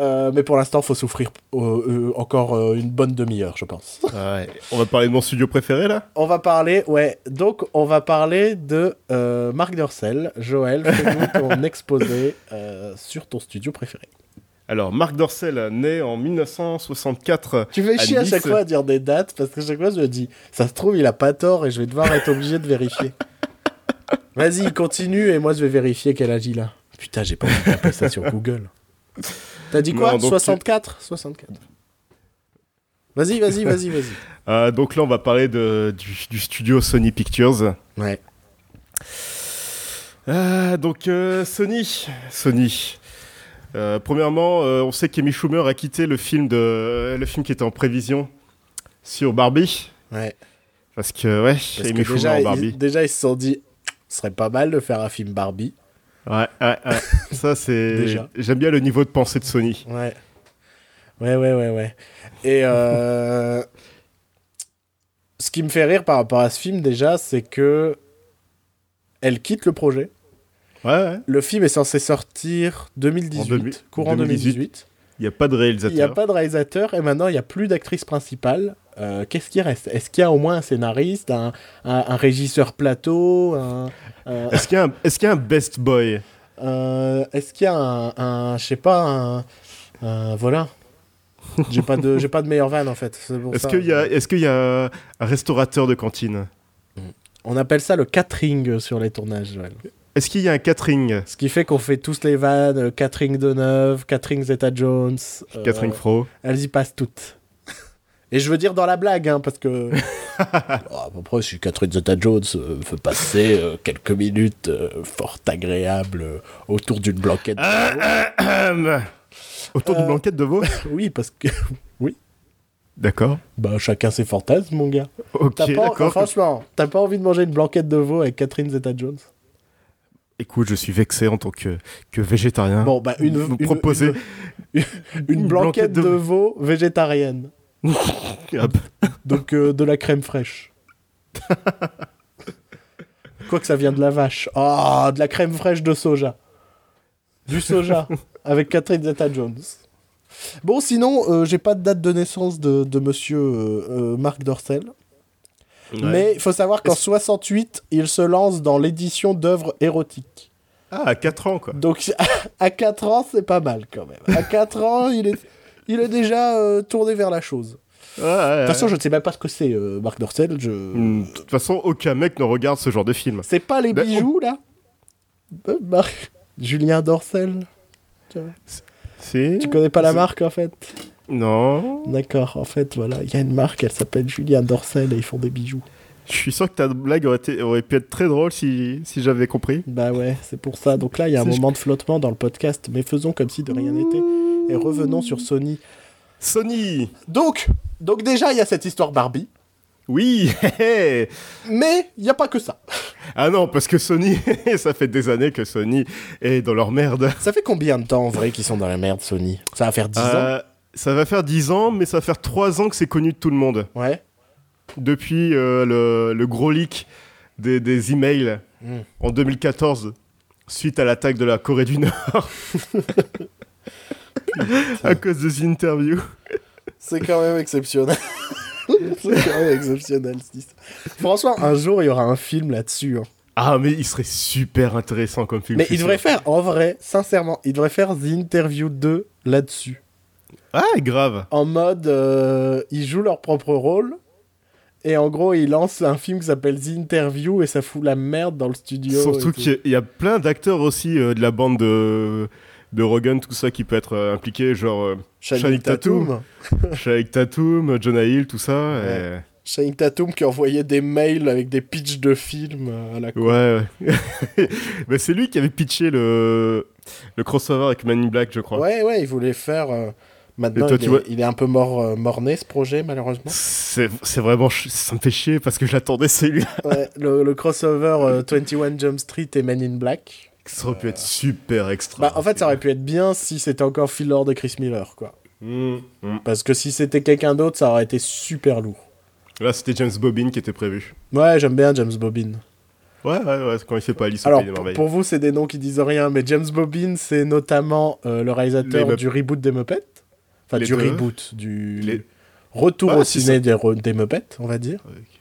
Euh, mais pour l'instant, faut souffrir euh, euh, encore une bonne demi-heure, je pense. Ouais. On va parler de mon studio préféré là? On va parler, ouais, donc on va parler de Marc Dorcel. Joël, fais-nous ton exposé sur ton studio préféré. Alors, Marc Dorcel, né en 1964. Tu fais chier à Nice. chaque fois à dire des dates parce que chaque fois je me dis, ça se trouve, il a pas tort et je vais devoir être obligé de vérifier. Vas-y, continue et moi je vais vérifier quel âge il a. Putain, j'ai pas envie de taper ça sur Google. T'as dit quoi Non, donc 64 64. Vas-y, vas-y, vas-y, vas-y. Euh, donc là, on va parler de, du, du studio Sony Pictures. Ouais. Ah, donc euh, Sony. Sony. Euh, premièrement, euh, on sait qu'Amy Schumer a quitté le film, de, le film qui était en prévision sur Barbie. Ouais. Parce que, ouais, Parce Amy que Schumer déjà, en ils, Barbie. déjà, ils se sont dit, ce serait pas mal de faire un film Barbie. Ouais, ouais, ouais. Ça, c'est. J'aime bien le niveau de pensée de Sony. Ouais. Ouais, ouais, ouais, ouais. Et euh, ce qui me fait rire par rapport à ce film, déjà, c'est que elle quitte le projet. Ouais, ouais. Le film est censé sortir 2018, En deux- courant 2018. 2018. Il n'y a pas de Il n'y a réalisateur. pas de réalisateur et maintenant il n'y a plus d'actrice principale. Euh, Qu'est-ce qui reste? Est-ce qu'il y a au moins un scénariste, un, un- un régisseur plateau un- un- Est-ce qu'il y, a un- est-ce qu'il y a un best boy? Euh, Est-ce qu'il y a un, je sais pas, un, voilà. J'ai pas de, j'ai pas de meilleure vanne en fait. Est-ce qu'il y, a- est-ce qu'il y a un restaurateur de cantine? On appelle ça le catering sur les tournages. Joël. Est-ce qu'il y a un catering? Ce qui fait qu'on fait tous les vannes, euh, catering de neuf, catering Zeta Jones. euh, Catering Fro Elles y passent toutes. Et je veux dire dans la blague, hein, parce que. Oh, après, si Catherine Zeta Jones euh, veut passer euh, quelques minutes euh, fort agréables euh, autour d'une blanquette. de veau. Autour d'une blanquette de veau Oui, parce que. D'accord. Bah, chacun ses fantasmes, mon gars. Ok, T'as pas, d'accord. franchement, t'as pas envie de manger une blanquette de veau avec Catherine Zeta Jones Écoute, je suis vexé en tant que, que végétarien. Bon, bah, une, Vous une- proposez une, une blanquette de veau végétarienne. Donc, euh, de la crème fraîche. Quoi que ça vient de la vache. Ah, de la crème fraîche de soja. Du soja. avec Catherine Zeta-Jones. Bon, sinon, euh, j'ai pas de date de naissance de, de monsieur euh, Marc Dorcel. Mais il faut savoir qu'en Est-ce- 68, il se lance dans l'édition d'œuvres érotiques. Ah, à 4 ans, quoi. Donc, à 4 ans, c'est pas mal quand même. À 4 ans, il est, il est déjà euh, tourné vers la chose. Ouais, De ouais. toute façon, je ne sais même pas ce que c'est, euh, Marc Dorcel. Je... Hmm, De toute façon, aucun mec ne regarde ce genre de film. C'est pas les Ben, bijoux, là? Euh, Marc... Julien Dorcel Si Tu connais pas la C'est- marque, en fait? Non. D'accord, en fait, voilà. Il y a une marque, elle s'appelle Julien Dorcel et ils font des bijoux. Je suis sûr que ta blague aurait, été- aurait pu être très drôle si, si j'avais compris. Bah ouais, c'est pour ça. Donc là, il y a un C'est- moment de flottement dans le podcast, mais faisons comme si de rien n'était. Et revenons sur Sony. Sony Donc, donc déjà, il y a cette histoire Barbie. Oui. Mais il n'y a pas que ça. Ah non, parce que Sony, ça fait des années que Sony est dans leur merde. Ça fait combien de temps, en vrai, qu'ils sont dans la merde, Sony? Ça va faire 10 ans? Euh, ça va faire 10 ans, mais ça va faire 3 ans que c'est connu de tout le monde. Ouais. Depuis euh, le, le gros leak des, des emails Mm. en 2014, suite à l'attaque de la Corée du Nord. à cause de ces interviews. C'est quand même exceptionnel. c'est quand même exceptionnel, cette histoire. Franchement, un jour, il y aura un film là-dessus. hein. Ah, mais il serait super intéressant comme film. Mais il devrait faire, en vrai, sincèrement, il devrait faire The Interview 2 là-dessus. Ah, grave. En mode, euh, ils jouent leur propre rôle. Et en gros, ils lancent un film qui s'appelle The Interview et ça fout la merde dans le studio. Surtout tout. qu'il y a- il y a plein d'acteurs aussi euh, de la bande de, de Rogan, tout ça, qui peut être euh, impliqué, genre euh, Channing Channing Tatum. Shaik Tatum, Jonah Hill, tout ça. et- Channing Tatum qui envoyait des mails avec des pitchs de films euh, à la. Ouais, ouais. Mais c'est lui qui avait pitché le, le crossover avec Man in Black, je crois. Ouais, ouais, il voulait faire. euh, Maintenant, Et toi, il, est, vois- il est un peu mort, euh, mort-né ce projet, malheureusement. C'est c'est vraiment. Ça me fait chier parce que j'attendais celui-là. Ouais, le, le crossover euh, 21 Jump Street et Men in Black. Ça aurait pu être super extra. Bah, en fait, ça aurait pu être bien si c'était encore Phil Lord et Chris Miller, quoi. Mm, mm. Parce que si c'était quelqu'un d'autre, ça aurait été super lourd. Là, c'était James Bobbin qui était prévu. Ouais, j'aime bien James Bobbin. Ouais, ouais, ouais, quand il fait pas Alice au Alors, Pays des pour, Merveilles. pour vous, c'est des noms qui disent rien, mais James Bobbin, c'est notamment euh, le réalisateur du reboot des Muppets. Enfin, Les du deux. reboot, du Les- retour Ouais, au ciné des, des Muppets, on va dire.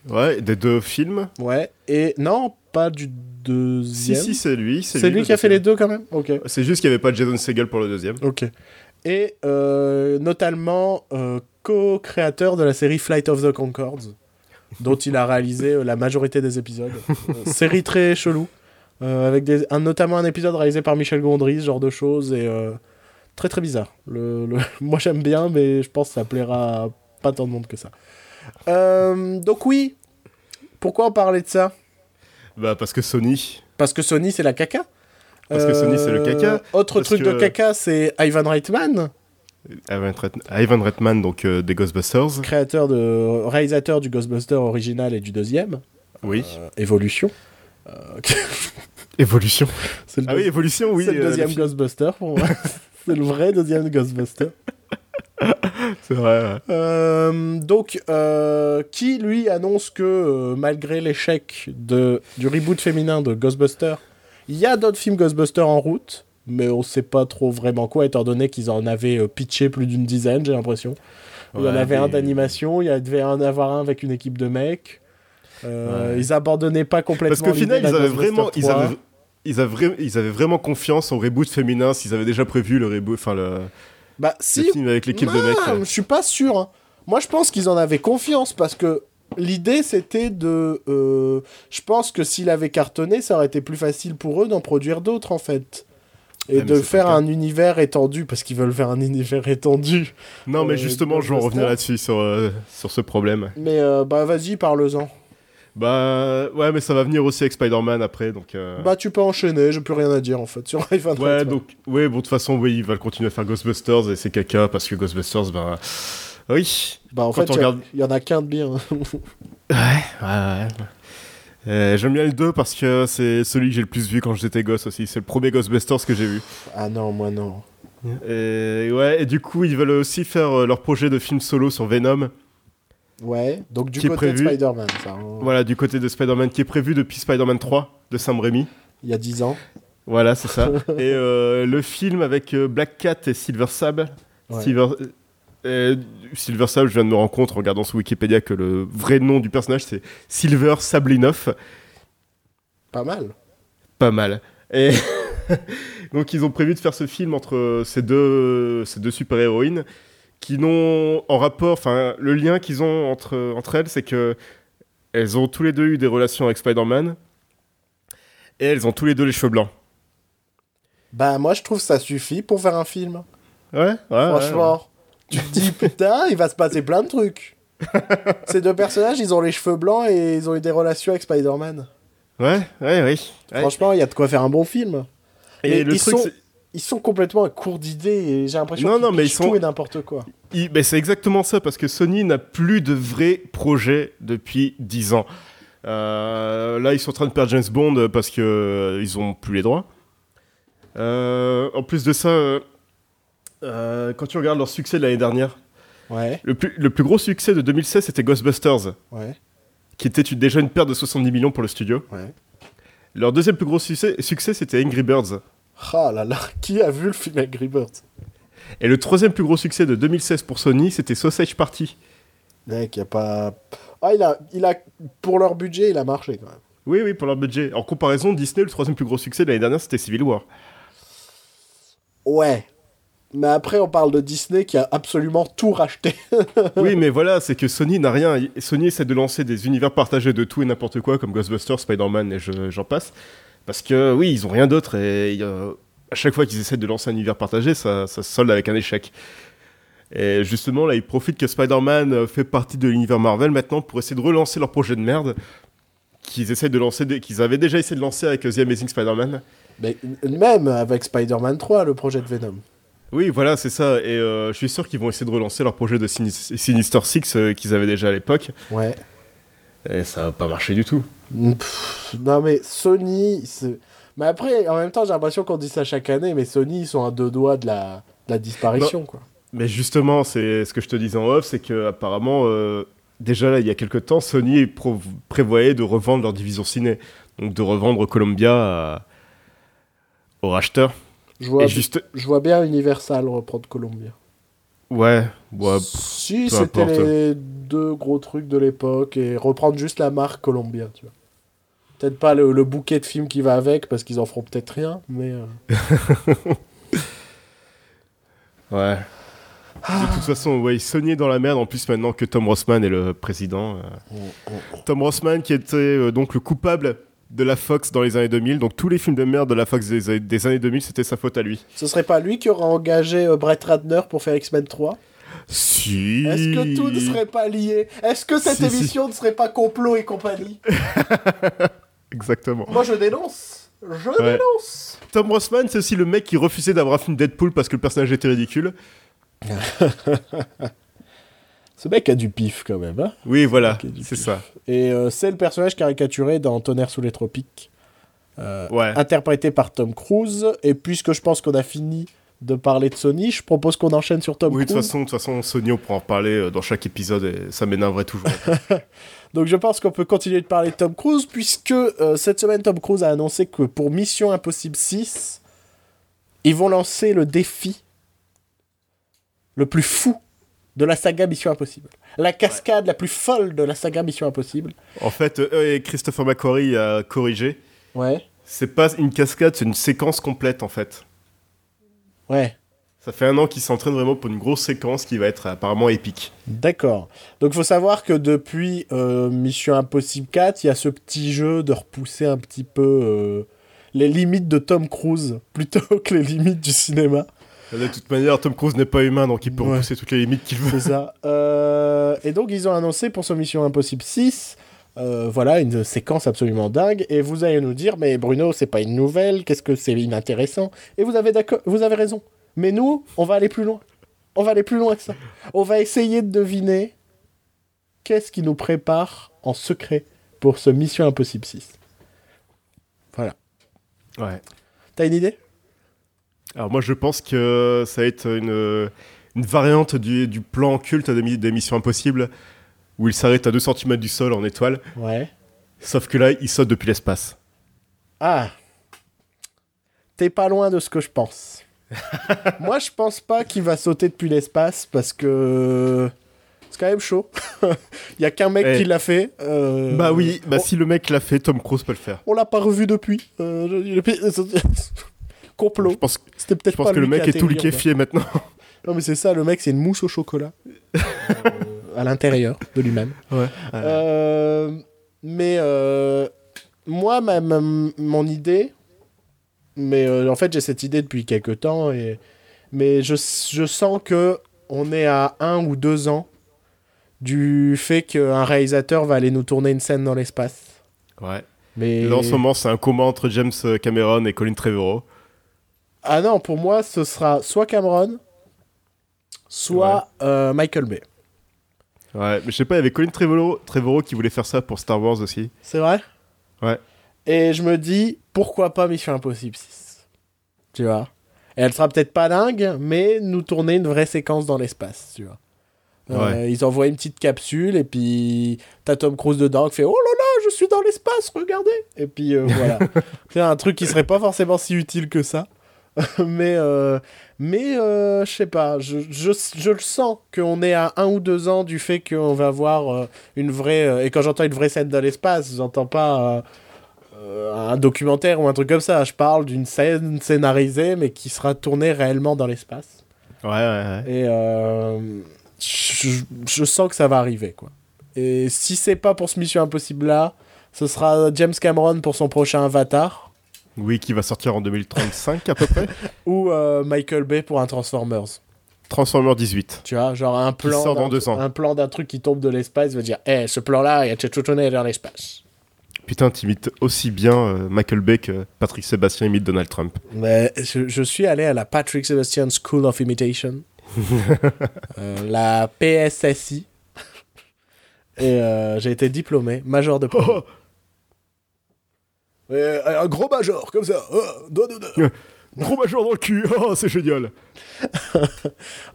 Ouais, des deux films. Ouais, et non, pas du Si, deuxième. si, c'est lui. c'est lui qui a fait les deux quand même? Ok. C'est juste qu'il n'y avait pas Jason Segel pour le deuxième. Ok. Et euh, notamment euh, co-créateur de la série Flight of the Concords, dont il a réalisé euh, la majorité des épisodes. Série très chelou, avec des, un, notamment un épisode réalisé par Michel Gondry, ce genre de choses, et très très bizarre. Le, le- Moi j'aime bien, mais je pense que ça plaira pas tant de monde que ça. Euh, donc oui, pourquoi on parlait de ça? Bah, parce que Sony. Parce que Sony, c'est la caca. Parce que Sony, c'est le caca. Euh, Autre truc de caca, c'est Ivan Reitman, Ivan Reitman, donc euh, des Ghostbusters. créateur de, réalisateur du Ghostbuster original et du deuxième, Oui. euh, Evolution. Euh, Évolution. c'est le, Ah oui, Évolution, oui. c'est le deuxième Ghostbuster pour moi. c'est le vrai deuxième Ghostbuster. C'est vrai. ouais. Euh, donc, euh, qui lui annonce que euh, malgré l'échec de, du reboot féminin de Ghostbusters, il y a d'autres films Ghostbusters en route, mais on sait pas trop vraiment quoi, étant donné qu'ils en avaient pitché plus d'une dizaine, j'ai l'impression. il y en avait un d'animation, il y devait en avoir un avec une équipe de mecs. Ouais. Ils abandonnaient pas complètement. Parce qu'au final, ils avaient vraiment, Ghostbusters ils 3. avaient, ils avaient, vra- ils avaient vraiment confiance en reboot féminin s'ils avaient déjà prévu le reboot, enfin le, Bah, le si, film avec l'équipe de mecs. Je suis pas sûr. hein. Moi, je pense qu'ils en avaient confiance parce que l'idée, c'était de. euh, je pense que s'il avait cartonné, ça aurait été plus facile pour eux d'en produire d'autres, en fait. Et de faire un univers étendu, parce qu'ils veulent faire un univers étendu. Non, mais Euh, justement, je vais en revenir là-dessus sur euh, sur ce problème. Mais bah, vas-y, parle-en. Bah ouais, mais ça va venir aussi avec Spider-Man après, donc. euh, Bah, tu peux enchaîner, j'ai plus rien à dire, en fait, sur Ivan Ouais, donc, ouais, bon, de toute façon, oui, ils veulent continuer à faire Ghostbusters et c'est caca parce que Ghostbusters, ben. Oui. Bah, en quand fait, il regarde- y, en a qu'un de bien. Ouais, ouais. Euh, J'aime bien le 2 parce que c'est celui que j'ai le plus vu quand j'étais gosse aussi. C'est le premier Ghostbusters que j'ai vu. ah non, moi non. Et ouais, et du coup, ils veulent aussi faire euh, leur projet de film solo sur Venom. Ouais, donc du Qui est côté prévu. de Spider-Man, ça. hein. Voilà, du côté de Spider-Man qui est prévu depuis Spider-Man 3 de Sam Raimi. Il y a 10 ans. Voilà, c'est ça. et euh, le film avec euh, Black Cat et Silver Sable. Ouais. Silver, euh, Silver Sable, je viens de me rendre compte en regardant sur Wikipédia que le vrai nom du personnage c'est Silver Sablinoff. Pas mal. Pas mal. Et donc ils ont prévu de faire ce film entre ces deux, ces deux super-héroïnes qui n'ont en rapport, enfin le lien qu'ils ont entre, entre elles, c'est que elles ont tous les deux eu des relations avec Spider-Man et elles ont tous les deux les cheveux blancs. Bah, moi, je trouve que ça suffit pour faire un film. Ouais, ouais. Franchement. Tu te dis, putain, il va se passer plein de trucs. Ces deux personnages, ils ont les cheveux blancs et ils ont eu des relations avec Spider-Man. Ouais, ouais, oui. Ouais. Franchement, il y a de quoi faire un bon film. Et le ils truc, sont- Ils sont complètement à court d'idées et j'ai l'impression Non, non, mais ils pitchent sont- tout et n'importe quoi. il- c'est exactement ça, parce que Sony n'a plus de vrais projets depuis 10 ans. Euh, là, ils sont en train de perdre James Bond parce que euh, ils ont plus les droits. Euh, en plus de ça, euh, quand tu regardes leur succès de l'année dernière, Ouais, le plus, le plus gros succès de 2016, c'était Ghostbusters, ouais, qui était une- déjà une perte de 70 millions pour le studio. ouais. Leur deuxième plus gros succès, succès c'était Angry Birds. Ah là là, qui a vu le film Angry Birds Et le troisième plus gros succès de 2016 pour Sony, c'était Sausage Party. Mec, y a pas. Ah, il a, il a. Pour leur budget, il a marché quand même. Oui, oui, pour leur budget. En comparaison, Disney, le troisième plus gros succès de l'année dernière, c'était Civil War. Ouais. Mais après, on parle de Disney qui a absolument tout racheté. oui, mais voilà, c'est que Sony n'a rien. Sony essaie de lancer des univers partagés de tout et n'importe quoi, comme Ghostbusters, Spider-Man et je- j'en passe. Parce que oui, ils ont rien d'autre et euh, à chaque fois qu'ils essaient de lancer un univers partagé, ça, ça se solde avec un échec. Et justement, là, ils profitent que Spider-Man euh, fait partie de l'univers Marvel maintenant pour essayer de relancer leur projet de merde qu'ils essaient de lancer, qu'ils avaient déjà essayé de lancer avec euh, The Amazing Spider-Man. Mais même avec Spider-Man 3, le projet de Venom. Oui, voilà, c'est ça. Et euh, je suis sûr qu'ils vont essayer de relancer leur projet de Sinis- Sinister Six euh, qu'ils avaient déjà à l'époque. Ouais. Et ça va pas marcher du tout. Pff, non mais Sony, mais après, en même temps, j'ai l'impression qu'on dit ça chaque année, mais Sony, ils sont à deux doigts de la, de la disparition, quoi. Mais justement, c'est ce que je te disais en off, c'est que apparemment, euh, déjà là, il y a quelques temps, Sony prévoyait de revendre leur division ciné, donc de revendre Columbia à- aux racheteurs. Je vois, Et juste, je vois bien Universal reprendre Columbia. ouais, ouais, si, c'était les deux gros trucs de l'époque, et reprendre juste la marque Columbia, tu vois. Peut-être pas le, le bouquet de films qui va avec, parce qu'ils en feront peut-être rien, mais... euh, ouais. De toute façon, ouais, Sony est dans la merde en plus maintenant que Tom Rossman est le président. euh. Tom Rossman qui était euh, donc le coupable de la Fox dans les années 2000. Donc tous les films de merde de la Fox des, des années 2000, c'était sa faute à lui. Ce serait pas lui qui aura engagé euh, Brett Ratner pour faire X-Men 3 Si. Est-ce que tout ne serait pas lié? Est-ce que cette Si, si. émission ne serait pas complot et compagnie? Exactement. Moi, je dénonce. Je Ouais. dénonce Tom Rossman, c'est aussi le mec qui refusait d'avoir un film Deadpool parce que le personnage était ridicule. Ce mec a du pif quand même, hein Oui, voilà, c'est ça. Et euh, c'est le personnage caricaturé dans Tonnerre sous les tropiques, euh, Ouais. interprété par Tom Cruise. Et puisque je pense qu'on a fini de parler de Sony, je propose qu'on enchaîne sur Tom Oui, de toute Cruise. façon, de toute façon, Sony, on pourra en reparler euh, dans chaque épisode et ça m'énerverait toujours. Donc je pense qu'on peut continuer de parler de Tom Cruise, puisque euh, cette semaine, Tom Cruise a annoncé que pour Mission Impossible 6, ils vont lancer le défi le plus fou de la saga Mission Impossible. La cascade la plus folle de la saga Mission Impossible. en fait, euh, et Christopher McQuarrie a corrigé. Ouais. C'est pas une cascade, c'est une séquence complète en fait. Ouais. Ça fait un an qu'il s'entraîne vraiment pour une grosse séquence qui va être apparemment épique. D'accord. Donc faut savoir que depuis euh, Mission Impossible 4, il y a ce petit jeu de repousser un petit peu euh, les limites de Tom Cruise plutôt que les limites du cinéma. De toute manière, Tom Cruise n'est pas humain, donc il peut Ouais. repousser toutes les limites qu'il veut. C'est ça. Euh, et donc ils ont annoncé pour ce Mission Impossible 6, euh, voilà, une séquence absolument dingue. Et vous allez nous dire, mais Bruno, c'est pas une nouvelle, qu'est-ce que c'est inintéressant? Et vous avez, vous avez raison. Mais nous, on va aller plus loin. On va aller plus loin que ça. On va essayer de deviner qu'est-ce qui nous prépare en secret pour ce Mission Impossible 6. Voilà. Ouais. T'as une idée? Alors moi, je pense que ça va être une, une variante du, du plan culte des, des Missions Impossibles, où il s'arrête à 2 cm du sol en étoile, Ouais. sauf que là, il saute depuis l'espace. Ah T'es pas loin de ce que je pense. Moi, je pense pas qu'il va sauter depuis l'espace parce que c'est quand même chaud. Il y a qu'un mec Eh. qui l'a fait. euh, Bah oui, bah on, si le mec l'a fait, Tom Cruise peut le faire. on l'a pas revu depuis. Euh, Complot. Je pense, C'était peut-être je pense pas que le mec a est tout liquéfié maintenant. Non, mais c'est ça, le mec, c'est une mousse au chocolat. Euh, à l'intérieur de lui-même. Ouais. Euh, mais moi, ma, ma- mon idée, mais euh, en fait j'ai cette idée depuis quelques temps, et, mais je, je sens que on est à un ou deux ans du fait qu'un réalisateur va aller nous tourner une scène dans l'espace. Ouais. Mais Là, en ce moment, c'est un combat entre James Cameron et Colin Trevorrow. ah non, pour moi ce sera soit Cameron, soit euh, Michael Bay. Ouais, mais je sais pas, il y avait Colin Trevorrow, Trevorrow qui voulait faire ça pour Star Wars aussi. C'est vrai? Ouais. Et je me dis, pourquoi pas Mission Impossible 6 Tu vois? Et elle sera peut-être pas dingue, mais nous tourner une vraie séquence dans l'espace, tu vois. Euh, ils envoient une petite capsule et puis t'as Tom Cruise dedans qui fait Oh là là, je suis dans l'espace, regardez Et puis euh, voilà. C'est un truc qui serait pas forcément si utile que ça. mais euh, mais je sais pas, je, je, je le sens qu'on est à un ou deux ans du fait qu'on va voir euh, une vraie. et quand j'entends une vraie scène dans l'espace, j'entends pas un documentaire ou un truc comme ça. Je parle d'une scène scénarisée mais qui sera tournée réellement dans l'espace. Ouais, ouais, ouais. Et euh, je, je sens que ça va arriver, quoi. Et si c'est pas pour ce Mission Impossible là, ce sera James Cameron pour son prochain Avatar Oui, qui va sortir en 2035 à peu près. ou euh, Michael Bay pour un Transformers. Transformer 18. Tu vois, genre un plan sort dans d'un- deux ans. un plan d'un truc qui tombe de l'espace, va dire "Eh, ce plan-là, il y a Tchétchoutoné dans l'espace." Putain, t'imites aussi bien euh, Michael Bay que Patrick Sébastien imite Donald Trump. Mais je, je suis allé à la Patrick Sebastian School of Imitation, euh, la PSSI, et euh, j'ai été diplômé, major de promo. Ouais, un gros major, comme ça. Oh. Gros major dans le cul, oh, c'est génial.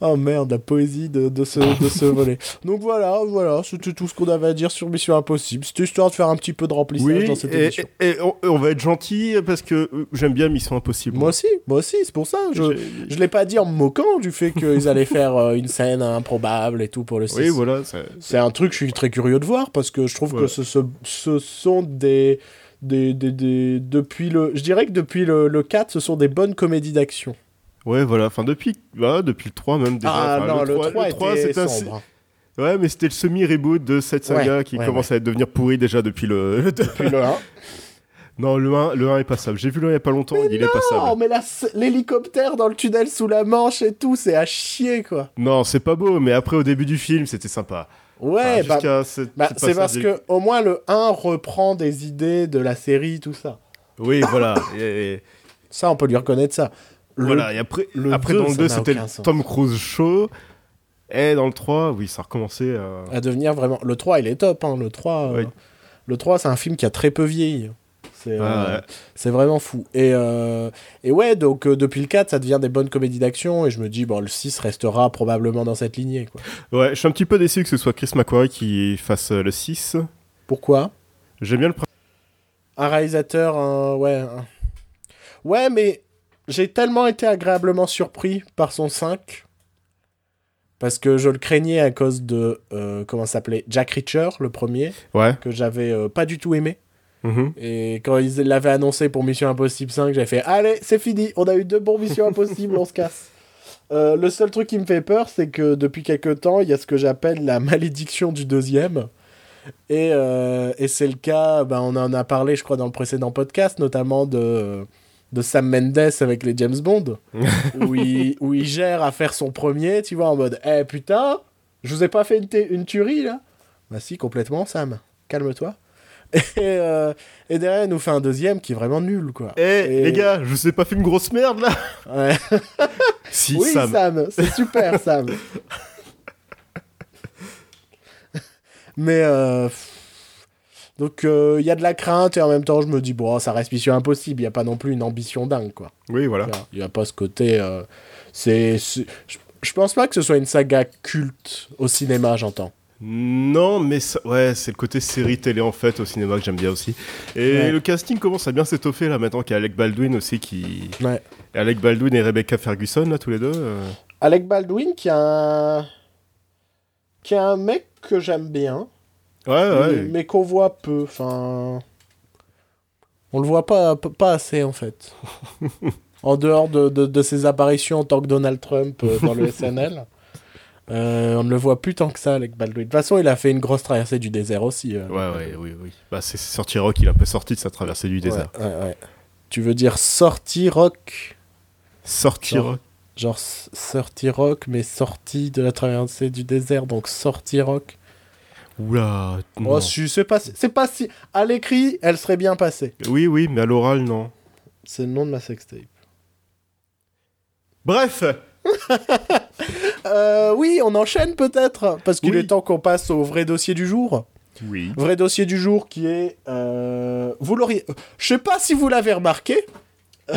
Oh merde, la poésie de, de ce, de ce volet. Donc voilà, voilà, c'était tout ce qu'on avait à dire sur Mission Impossible. C'était histoire de faire un petit peu de remplissage Oui, dans cette et, émission. et- et on, on va être gentil parce que euh, j'aime bien Mission Impossible. Moi aussi, moi aussi, c'est pour ça. Je, je l'ai pas dit en me moquant du fait qu'ils allaient faire euh, une scène improbable et tout pour le 6. Oui, voilà. C'est un truc que je suis très curieux de voir parce que je trouve que ce, ce, ce sont des, des, des, des- Depuis le. Je dirais que depuis le, le 4, ce sont des bonnes comédies d'action. Ouais, voilà. Enfin, depuis, voilà, depuis le 3 même déjà. Ah Enfin, non, le 3, le 3, était c'était un- sombre. Ouais, mais c'était le semi-reboot de cette saga Ouais, qui ouais, commence à devenir pourri déjà depuis le. le. Depuis le 1. non, le 1, le 1 est passable. J'ai vu le 1 il y a pas longtemps, il est Oh, passable. mais la s- l'hélicoptère dans le tunnel sous la Manche et tout, c'est à chier quoi. Non, c'est pas beau, mais après au début du film, c'était sympa. Ouais, Enfin, bah, bah, ce c'est parce passage- que au moins le 1 reprend des idées de la série, tout ça. Oui, voilà. Et- Ça, on peut lui reconnaître ça. Le- voilà. Et après, le après deux, dans le ça 2, n'a c'était le. Tom Cruise show. Et dans le 3, oui, ça a recommencé à. à devenir vraiment. Le 3, il est top. Hein. Le 3, euh, Oui. le 3 c'est un film qui a très peu vieilli. C'est Ah, euh, ouais. c'est vraiment fou. Et, euh, et ouais, donc euh, depuis le 4, ça devient des bonnes comédies d'action. Et je me dis, bon, le 6 restera probablement dans cette lignée. Quoi. Ouais, je suis un petit peu déçu que ce soit Chris McQuarrie qui fasse le 6. Pourquoi? J'aime bien le. Un réalisateur, un- ouais. un- Ouais, mais j'ai tellement été agréablement surpris par son 5. Parce que je le craignais à cause de. euh, comment s'appelait? Jack Reacher, le premier, Ouais. que j'avais euh, pas du tout aimé. Mhm. Et quand ils l'avaient annoncé pour Mission Impossible 5, j'avais fait Allez, c'est fini, on a eu deux bons Missions Impossibles, on se casse. Euh, le seul truc qui me fait peur, c'est que depuis quelques temps, il y a ce que j'appelle la malédiction du deuxième. Et, euh, et c'est le cas, ben, on en a parlé, je crois, dans le précédent podcast, notamment de, de Sam Mendes avec les James Bond, où, il, où il gère à faire son premier, tu vois, en mode Eh putain, je vous ai pas fait une, une tuerie là Bah si, complètement, Sam, calme-toi. Et, euh, et derrière, nous fait un deuxième qui est vraiment nul, quoi. Eh, Et- les gars, je vous ai pas fait une grosse merde là Ouais. Si, oui, Sam. Sam, c'est super, Sam. Mais euh, donc euh, il y a de la crainte et en même temps je me dis bon ça reste mission impossible, il y a pas non plus une ambition dingue quoi. Oui, voilà. Il y a pas ce côté c'est je pense pas que ce soit une saga culte au cinéma, j'entends. Non, mais ça- ouais, c'est le côté série télé en fait au cinéma que j'aime bien aussi. Et Ouais. le casting commence à bien s'étoffer là maintenant qu'il y a Alec Baldwin aussi qui. Ouais. Alec Baldwin et Rebecca Ferguson là tous les deux. euh. Alec Baldwin qui a un qui a un mec que j'aime bien. Ouais, ouais. mais, mais qu'on voit peu. Enfin, on le voit pas, pas assez en fait. en dehors de, de, de ses apparitions en tant que Donald Trump euh, dans le SNL, euh, on ne le voit plus tant que ça, Alec Baldwin. De toute façon, il a fait une grosse traversée du désert aussi. euh, Ouais, ouais, oui, oui. Bah, c'est sorti rock, il un peu sorti de sa traversée du désert. Ouais, ouais, ouais. Tu veux dire sorti rock? Sorti rock. Genre sorti rock, mais sorti de la traversée du désert, donc sorti rock. Oula. Oh, c'est pas, si- c'est pas si. À l'écrit, elle serait bien passée. Oui, oui, mais à l'oral, non. C'est le nom de ma sextape. Bref Euh, oui, on enchaîne peut-être, parce qu'il Oui. est temps qu'on passe au vrai dossier du jour. Oui. Vrai dossier du jour qui est... euh, vous l'auriez... Je sais pas si vous l'avez remarqué.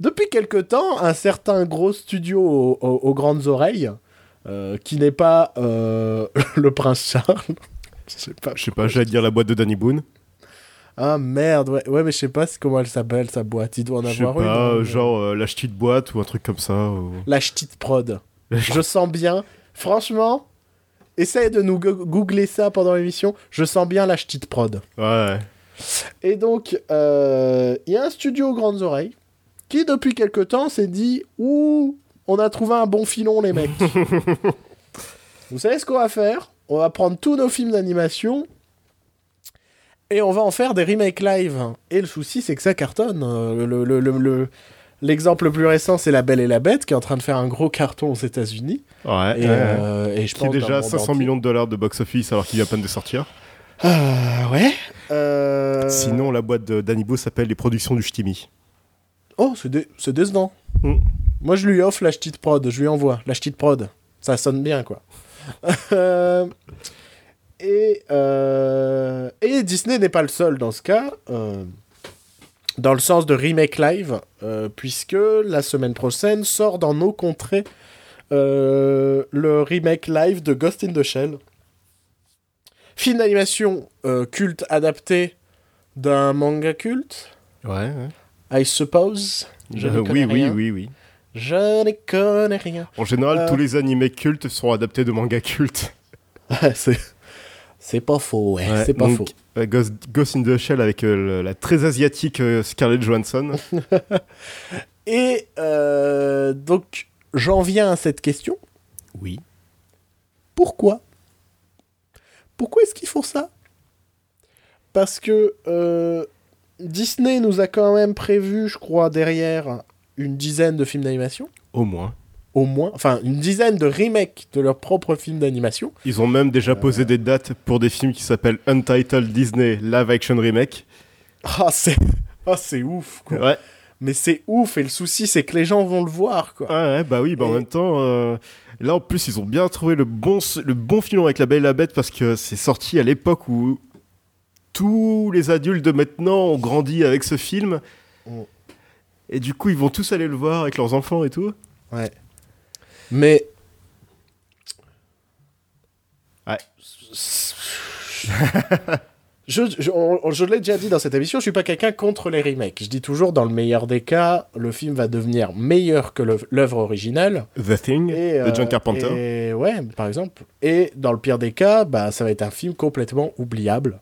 Depuis quelque temps, un certain gros studio aux, aux- aux grandes oreilles, euh, qui n'est pas euh, le prince Charles. Je sais pas. Je sais pas, j'allais dire la boîte de Danny Boone. Ah merde, ouais, ouais mais je sais pas comment elle s'appelle sa boîte. Il doit en avoir une. genre euh, la petite boîte ou un truc comme ça. ou- La ch'tite prod. Je sens bien. Franchement, essaye de nous go- googler ça pendant l'émission. Je sens bien la ch'tite prod. Ouais. Et donc, euh, il y a un studio aux grandes oreilles qui, depuis quelque temps, s'est dit Ouh, on a trouvé un bon filon, les mecs. Vous savez ce qu'on va faire? On va prendre tous nos films d'animation et on va en faire des remakes live. Et le souci, c'est que ça cartonne. Euh, le- le- le- le- L'exemple le plus récent, c'est La Belle et la Bête, qui est en train de faire un gros carton aux États-Unis. Ouais. Et, euh, et je qui est pense dans déjà le à monde 500 entier. millions de dollars de box-office alors qu'il vient à peine de sortir. Ah, ouais. Euh, Sinon, la boîte Boone s'appelle Les Productions du Ch'timi. Oh, c'est dé- c'est décevant. Mm. Moi, je lui offre la petite prod, je lui envoie la petite prod. Ça sonne bien, quoi. Euh, et, euh, et Disney n'est pas le seul dans ce cas, euh, dans le sens de remake live, euh, puisque la semaine prochaine sort dans nos contrées le remake live de Ghost in the Shell. Film d'animation culte adapté d'un manga culte, Ouais. I suppose. Je oui, oui, oui, oui. Je ne connais rien. En général, tous les animés cultes sont adaptés de mangas cultes. c'est... c'est pas faux, ouais. Ouais, c'est pas donc, faux. euh, Ghost, Ghost in the Shell avec euh, le- la très asiatique euh, Scarlett Johansson. Et euh, donc, j'en viens à cette question. oui. Pourquoi? Pourquoi est-ce qu'ils font ça? Parce que Disney nous a quand même prévu, je crois, derrière une dizaine de films d'animation. Au moins. Au moins. Enfin, une dizaine de remakes de leurs propres films d'animation. Ils ont même Euh. déjà posé des dates pour des films qui s'appellent Untitled Disney Live Action Remake. Ah, c'est... Ah, c'est ouf, quoi. Ouais. Mais c'est ouf, et le souci, c'est que les gens vont le voir, quoi. Ouais, ouais, bah oui, bah en même temps, euh, là en plus, ils ont bien trouvé le bon, le bon filon avec La Belle et la Bête parce que c'est sorti à l'époque où tous les adultes de maintenant ont grandi avec ce film. Mm. Et du coup, ils vont tous aller le voir avec leurs enfants et tout. Ouais. Mais. Ouais. Je, je, on- je l'ai déjà dit dans cette émission, je suis pas quelqu'un contre les remakes. Je dis toujours, dans le meilleur des cas, le film va devenir meilleur que l'œuvre originale. The Thing Et, de John euh, Carpenter. Et ouais, par exemple. Et dans le pire des cas, bah, ça va être un film complètement oubliable.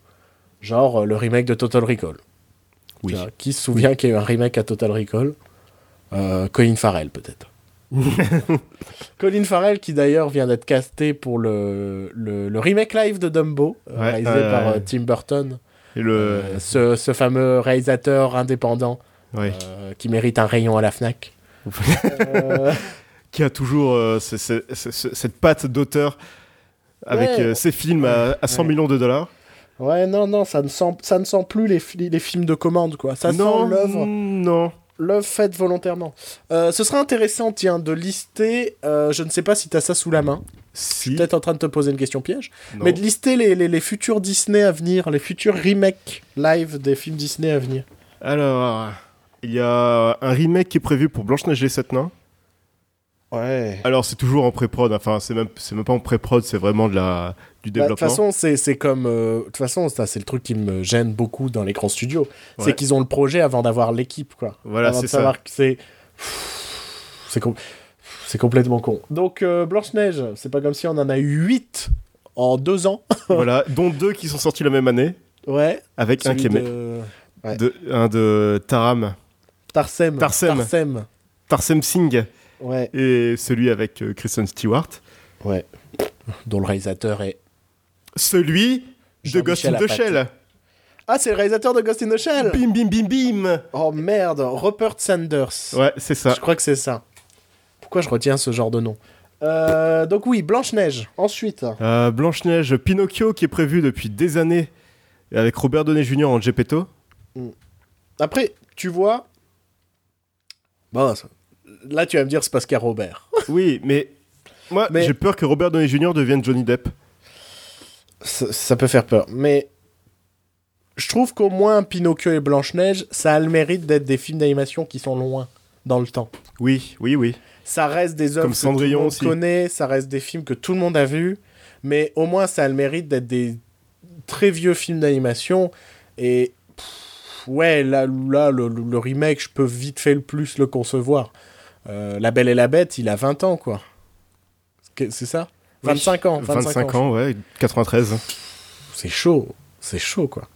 Genre euh, le remake de Total Recall. Oui. Qui se souvient qu'il y a eu un remake à Total Recall? Euh, Colin Farrell, peut-être. Colin Farrell, qui d'ailleurs vient d'être casté pour le, le, le remake live de Dumbo, euh, Ouais, réalisé par euh, Tim Burton. Et le. Euh, ce, ce fameux réalisateur indépendant euh, qui mérite un rayon à la Fnac. Qui a toujours ce- ce- ce- ce- cette patte d'auteur avec Ouais. ses films à, à 100 Ouais. millions de dollars. ouais, non, non, ça ne sent, ça ne sent plus les, les films de commande, quoi. Ça non, sent l'œuvre Non. L'œuvre faite volontairement. Euh, ce serait intéressant, tiens, de lister, euh, je ne sais pas si tu as ça sous la main, Si. peut-être en train de te poser une question piège, Non. mais de lister les, les, les futurs Disney à venir, les futurs remakes live des films Disney à venir. Alors, il y a un remake qui est prévu pour Blanche-Neige et les Sept Nains. Ouais. Alors, c'est toujours en pré-prod. Enfin, c'est même, c'est même pas en pré-prod, c'est vraiment de la, du Bah, De toute développement. façon, c'est comme. euh, De toute façon, ça, c'est le truc qui me gêne beaucoup dans les grands studios. C'est qu'ils ont le projet avant d'avoir l'équipe, quoi. Voilà, c'est ça. savoir que c'est. C'est com- c'est complètement con. Donc, euh, Blanche-Neige, c'est pas comme si on en a eu 8 en 2 ans. voilà, dont deux qui sont sortis la même année, Ouais. avec un qui est de... ouais. de- un de Taram, Tarsem. Tarsem. Tarsem. Tarsem Singh, Ouais. et celui avec euh, Kristen Stewart. Ouais. Dont le réalisateur est. Celui de Ghost in the Shell. Ah, c'est le réalisateur de Ghost in the Shell Bim, bim, bim, bim. Oh merde, Rupert Sanders. Ouais, c'est ça. Je crois que c'est ça. Pourquoi je retiens ce genre de nom? Euh, Donc, oui, Blanche-Neige. Ensuite. Euh, Blanche-Neige, Pinocchio qui est prévu depuis des années avec Robert Downey Jr. en Gepetto. Après, tu vois. Bon, ça- là, tu vas me dire, c'est parce qu'il y a Robert. Oui, mais moi, Mais- j'ai peur que Robert Downey Jr. devienne Johnny Depp. ça, ça peut faire peur. Mais je trouve qu'au moins Pinocchio et Blanche-Neige, ça a le mérite d'être des films d'animation qui sont loin dans le temps. Oui, oui, oui. Ça reste des œuvres que tout le monde aussi. connaît, ça reste des films que tout le monde a vus, mais au moins ça a le mérite d'être des très vieux films d'animation. Et pff, ouais, là, là le- le remake, je peux vite fait le plus le concevoir. Euh, la Belle et la Bête, il a 20 ans, quoi. C'est ça? 25 ans. 25, ans, ouais, 93. C'est chaud, c'est chaud, quoi.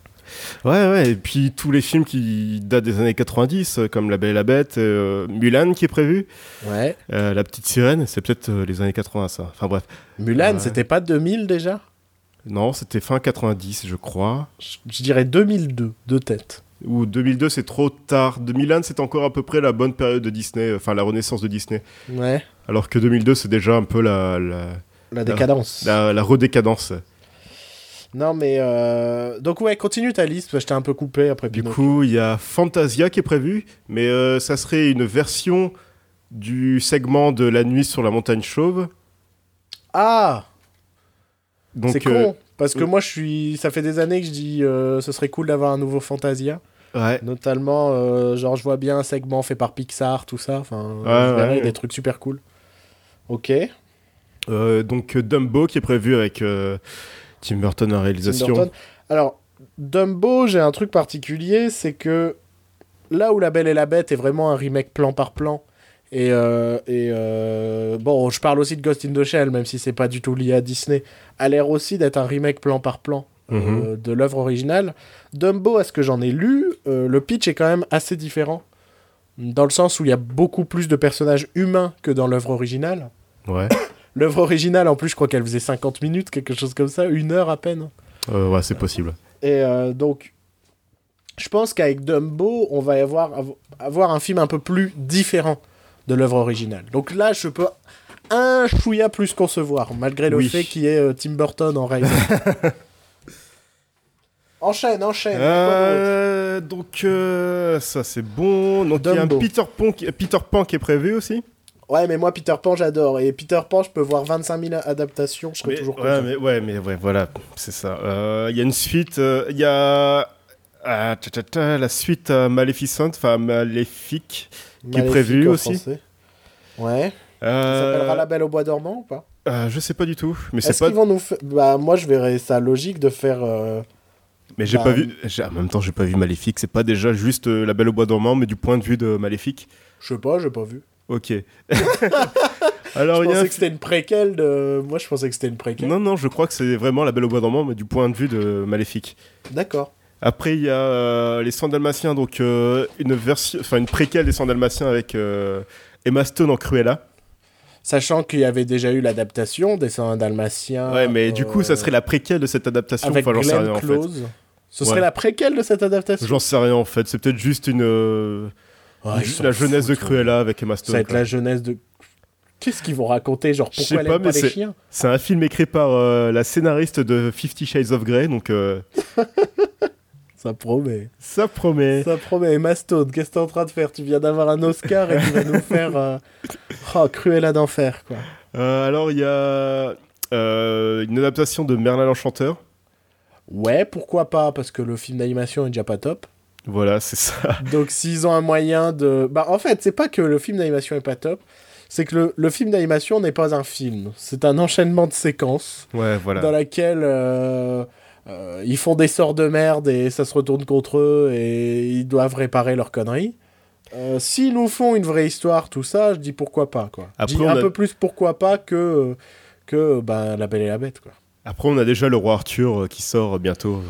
Ouais, ouais, et puis tous les films qui datent des années 90, euh, comme La Belle et la Bête, euh, Mulan qui est prévu, Ouais. euh, La Petite Sirène, c'est peut-être les années 80 ça. Enfin bref. Mulan, c'était pas 2000 déjà? Non, c'était fin 90 je crois. je, je dirais 2002, de tête. Ou 2002 c'est trop tard. 2001 c'est encore à peu près la bonne période de Disney, euh, enfin la renaissance de Disney. Ouais. Alors que 2002 c'est déjà un peu la, la, La décadence. la, la redécadence. Non, mais. euh, Donc, ouais, continue ta liste, parce que je t'ai un peu coupé après Du Pinocchio. coup, il y a Fantasia qui est prévu, mais euh, ça serait une version du segment de La Nuit sur la Montagne Chauve. Ah Donc, C'est euh, con, parce que moi, je suis. Ça fait des années que je dis ce serait cool d'avoir un nouveau Fantasia. Ouais. Notamment, euh, genre, je vois bien un segment fait par Pixar, tout ça. Enfin, Ouais, ouais. des trucs super cool. Ok. Euh, donc Dumbo qui est prévu avec euh, Tim Burton en Tim réalisation. Burton. Alors, Dumbo, j'ai un truc particulier, c'est que là où La Belle et la Bête est vraiment un remake plan par plan, et, et bon, je parle aussi de Ghost in the Shell, même si c'est pas du tout lié à Disney, a l'air aussi d'être un remake plan par plan euh, Mhm. de l'œuvre originale. Dumbo, à ce que j'en ai lu, euh, le pitch est quand même assez différent, dans le sens où il y a beaucoup plus de personnages humains que dans l'œuvre originale. Ouais. L'œuvre originale, en plus, je crois qu'elle faisait 50 minutes, quelque chose comme ça, une heure à peine. Euh, ouais, c'est possible. Et euh, donc, je pense qu'avec Dumbo, on va avoir, avo- avoir un film un peu plus différent de l'œuvre originale. Donc là, je peux un chouïa plus concevoir, malgré le Oui. fait qu'il y ait Tim Burton en réalité. Enchaîne, enchaîne. Euh, donc, euh, ça c'est bon. Donc, il y a un. Peter Pan, qui, Peter Pan qui est prévu aussi. Ouais, mais moi, Peter Pan, j'adore. Et Peter Pan, je peux voir 25 000 adaptations. Je serais Mais- toujours ouais, content. mais, ouais, mais ouais, voilà, c'est ça. Euh, Il y a une suite, euh, il y a ah, la suite à Maleficent, enfin Maléfique. qui est Maléfique prévu en aussi. français. Ouais. Ça s'appellera La Belle au Bois dormant ou pas? Je sais pas du tout, mais c'est Est-ce pas. qu'ils vont nous. Bah, moi, je verrais ça logique de faire. Mais j'ai bah, pas vu. j'ai- En même temps, j'ai pas vu Maléfique. C'est pas déjà juste euh, La Belle au bois dormant, mais du point de vue de Maléfique. Je sais pas, j'ai pas vu. Ok. Alors je il y a. un pensais que c'était une préquelle de. Moi, je pensais que c'était une préquelle. Non, non, je crois que c'est vraiment La Belle au bois dormant, mais du point de vue de Maléfique. D'accord. Après, il y a euh, les 100 Dalmatiens, donc euh, une version, enfin une préquelle des 100 Dalmatiens avec Emma Stone en Cruella. Sachant qu'il y avait déjà eu l'adaptation des 101 Dalmatiens. ouais, mais du euh, coup, ça serait la préquelle de cette adaptation. Avec Enfin, j'en sais rien en fait. Close. Ce Ouais. serait la préquelle de cette adaptation J'en sais rien en fait. C'est peut-être juste une euh, Ouais, ils s'en la jeunesse de. Cruella avec Emma Ça Stone. va être quoi. la jeunesse de. Qu'est-ce qu'ils vont raconter Genre, pourquoi elle pas, aime pas les chiens? C'est un film écrit par euh, la scénariste de Fifty Shades of Grey, donc euh, Ça promet. ça promet. Ça promet. Emma Stone, qu'est-ce que t'es en train de faire? Tu viens d'avoir un Oscar et tu vas nous faire. euh, Oh, Cruella d'enfer, quoi. Euh, alors il y a euh, une adaptation de Merlin l'Enchanteur. Ouais, pourquoi pas Parce que le film d'animation est déjà pas top. Voilà, c'est ça. Donc s'ils ont un moyen de... Bah en fait, c'est pas que le film d'animation est pas top, c'est que le, le film d'animation n'est pas un film. C'est un enchaînement de séquences Ouais, voilà. dans laquelle euh, euh, ils font des sorts de merde et ça se retourne contre eux et ils doivent réparer leurs conneries. Euh, S'ils nous font une vraie histoire, tout ça, je dis pourquoi pas, quoi. Je dis un a- peu plus pourquoi pas que, que bah, La Belle et la Bête, quoi. Après, on a déjà le roi Arthur euh, qui sort bientôt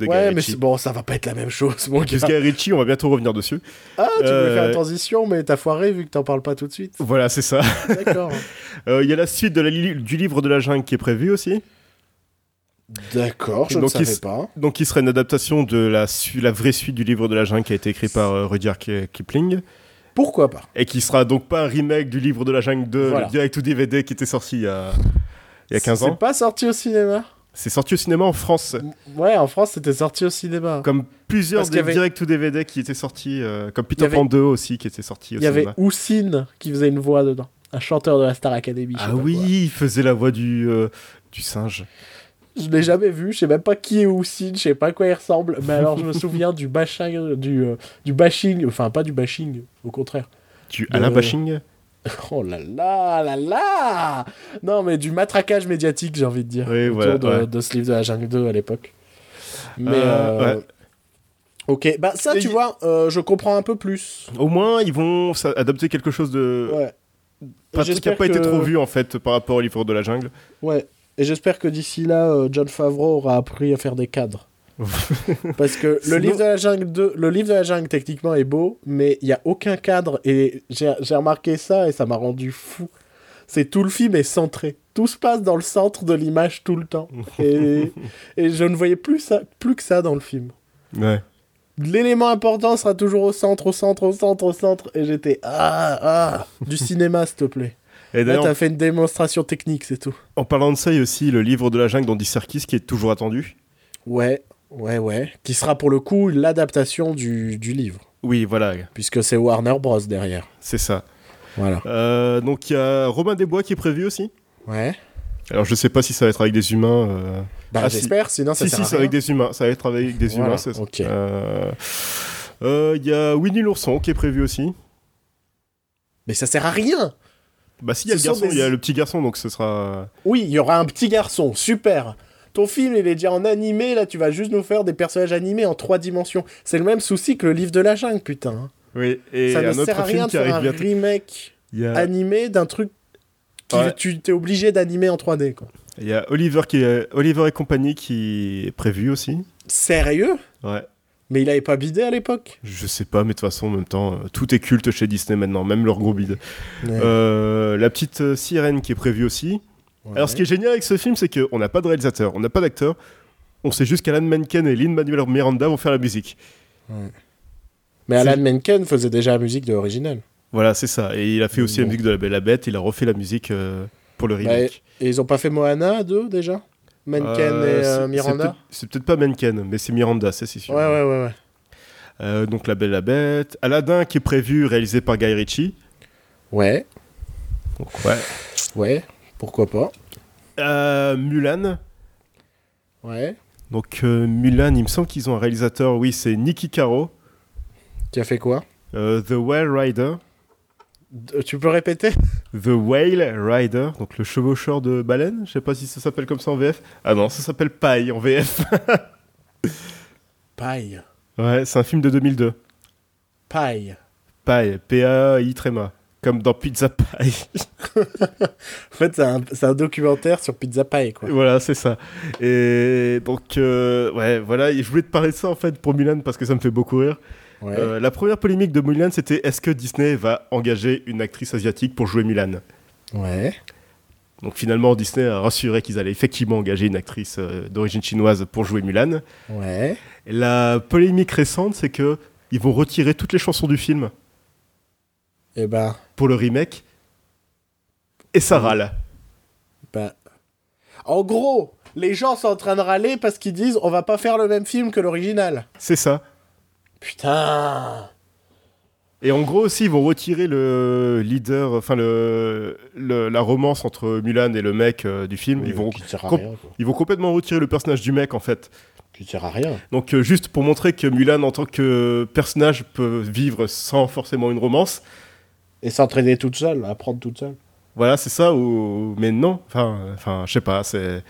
de Guy Ouais, mais Ritchie. c'est- bon, ça va pas être la même chose, mon gars. Guy Ritchie, on va bientôt revenir dessus. Ah, tu voulais Euh, faire la transition, mais t'as foiré vu que t'en parles pas tout de suite. Voilà, c'est ça. D'accord. Euh, Il y a la suite de la li- du livre de la jungle qui est prévue aussi. D'accord, je ne Donc, il savais pas. Donc, qui serait une adaptation de la, vraie suite du livre de la jungle qui a été écrit par euh, Rudyard Ki- Kipling. Pourquoi pas Et qui sera donc pas un remake du livre de la jungle 2, Voilà. le direct ou DVD qui était sorti il y a, il y a 15 C'est ans. pas sorti au cinéma C'est sorti au cinéma en France. Ouais, en France, c'était sorti au cinéma. Comme plusieurs Parce des avait- direct ou DVD qui étaient sortis, euh, comme Peter Il y avait- Pan 2 aussi qui était sorti au Il y avait cinéma. Houssine qui faisait une voix dedans. Un chanteur de la Star Academy. Ah oui, quoi. il faisait la voix du, euh, du singe. Je l'ai jamais vu, je sais même pas qui est Houssine, je sais pas à quoi il ressemble. Mais alors, je me souviens du bashing, du, euh, du bashing, enfin pas du bashing, au contraire. Du Alain De- Bashing? Oh là là là là Non, mais du matraquage médiatique, j'ai envie de dire. Oui, autour voilà, de, ouais. de ce livre de la jungle 2 à l'époque. Mais. Euh, euh, ouais. Ok, bah ça, tu vois, euh, je comprends un peu plus. Au moins, ils vont adopter quelque chose de. Ouais. Pas, qui n'a pas été trop vu en fait par rapport au livre de la jungle. Ouais. Et j'espère que d'ici là, euh, John Favreau aura appris à faire des cadres. Parce que le livre de la jungle 2, le livre de la jungle techniquement est beau, mais il y a aucun cadre et j'ai j'ai remarqué ça et ça m'a rendu fou. C'est tout le film est centré. Tout se passe dans le centre de l'image tout le temps. Et, et je ne voyais plus ça, plus que ça dans le film. Ouais. L'élément important sera toujours au centre, au centre, au centre, au centre. Et j'étais ah ah du cinéma s'il te plaît. Et Là t'as fait une démonstration technique, c'est tout. en parlant de ça, il y a aussi le livre de la jungle d'Andy Serkis qui est toujours attendu. Ouais, ouais, ouais. Qui sera pour le coup l'adaptation du, du livre. Oui, voilà, Puisque c'est Warner Bros. derrière. c'est ça. Voilà. Euh, donc il y a Robin des Bois qui est prévu aussi. Ouais. Alors je sais pas si ça va être avec des humains. euh, Bah Ah, si. j'espère, sinon ça si, sert si, à c'est rien. avec des humains. Ça va être avec des Voilà, humains. c'est ça. ok. Euh, euh, Il y a Winnie l'ourson qui est prévu aussi. Mais ça sert à rien Bah si, il y a le garçon, des- il y a le petit garçon, donc ce sera. Oui, il y aura un petit garçon, super ton film, il est déjà en animé, là, tu vas juste nous faire des personnages animés en trois dimensions. C'est le même souci que le livre de la jungle, putain. Oui. Et ça ne un sert à rien de faire un bientôt. remake a, animé d'un truc Ouais. tu t'es obligé d'animer en 3D, quoi. il y a Oliver qui est... Oliver et compagnie qui est prévu aussi. Sérieux? Ouais. Mais il avait pas bidé à l'époque Je sais pas, mais de toute façon, en même temps, euh, tout est culte chez Disney maintenant, même leur gros bide. Ouais. Euh, la petite euh, sirène qui est prévue aussi. Alors, ce qui est génial avec ce film, c'est qu'on n'a pas de réalisateur, on n'a pas d'acteur. On sait juste qu'Alan Menken et Lin-Manuel Miranda vont faire la musique. Mais Alan Menken faisait déjà la musique de l'original. Voilà, c'est ça. Et il a fait aussi la musique de La Belle et la Bête, il a refait la musique euh, pour le remake. Et ils ont pas fait Moana 2 déjà? Menken Euh, et euh, c'est Miranda peut-être- C'est peut-être pas Menken, mais c'est Miranda, ça c'est sûr. Ouais, ouais, ouais, ouais. Euh, donc La Belle la Bête. Aladdin qui est prévu, réalisé par Guy Ritchie. Ouais, Donc, ouais. ouais, pourquoi pas. Euh, Mulan. Ouais. Donc euh, Mulan, il me semble qu'ils ont un réalisateur, oui, c'est Nicky Caro. Tu as fait quoi? The Whale Rider. D- Tu peux répéter? The Whale Rider, donc le chevaucheur de baleine. Je sais pas si ça s'appelle comme ça en VF. Ah non, ça s'appelle Paille en VF. Paille. ouais, c'est un film de 2002. Paille. Paille, P-A-I tréma. Comme dans Pizza Pie. En fait, c'est un, documentaire sur Pizza Pie, quoi. voilà, c'est ça. Et donc, euh, ouais, voilà, et je voulais te parler de ça en fait pour Mulan parce que ça me fait beaucoup rire. Ouais. Euh, la première polémique de Mulan, c'était est-ce que Disney va engager une actrice asiatique pour jouer Mulan? Ouais. Donc finalement, Disney a rassuré qu'ils allaient effectivement engager une actrice euh, d'origine chinoise pour jouer Mulan. Ouais. Et la polémique récente, c'est que ils vont retirer toutes les chansons du film Et ben, pour le remake. Et ça râle. ben. En gros, les gens sont en train de râler parce qu'ils disent on va pas faire le même film que l'original. C'est ça. Putain. Et en gros aussi, ils vont retirer le leader, enfin le, le- la romance entre Mulan et le mec euh, du film. Ils vont, rien, quoi. ils vont complètement retirer le personnage du mec en fait. Qui sert à rien. Donc euh, juste pour montrer que Mulan en tant que personnage peut vivre sans forcément une romance. Et s'entraîner toute seule, apprendre toute seule. Voilà, c'est ça ou mais non. Enfin, enfin, je sais pas. C'est,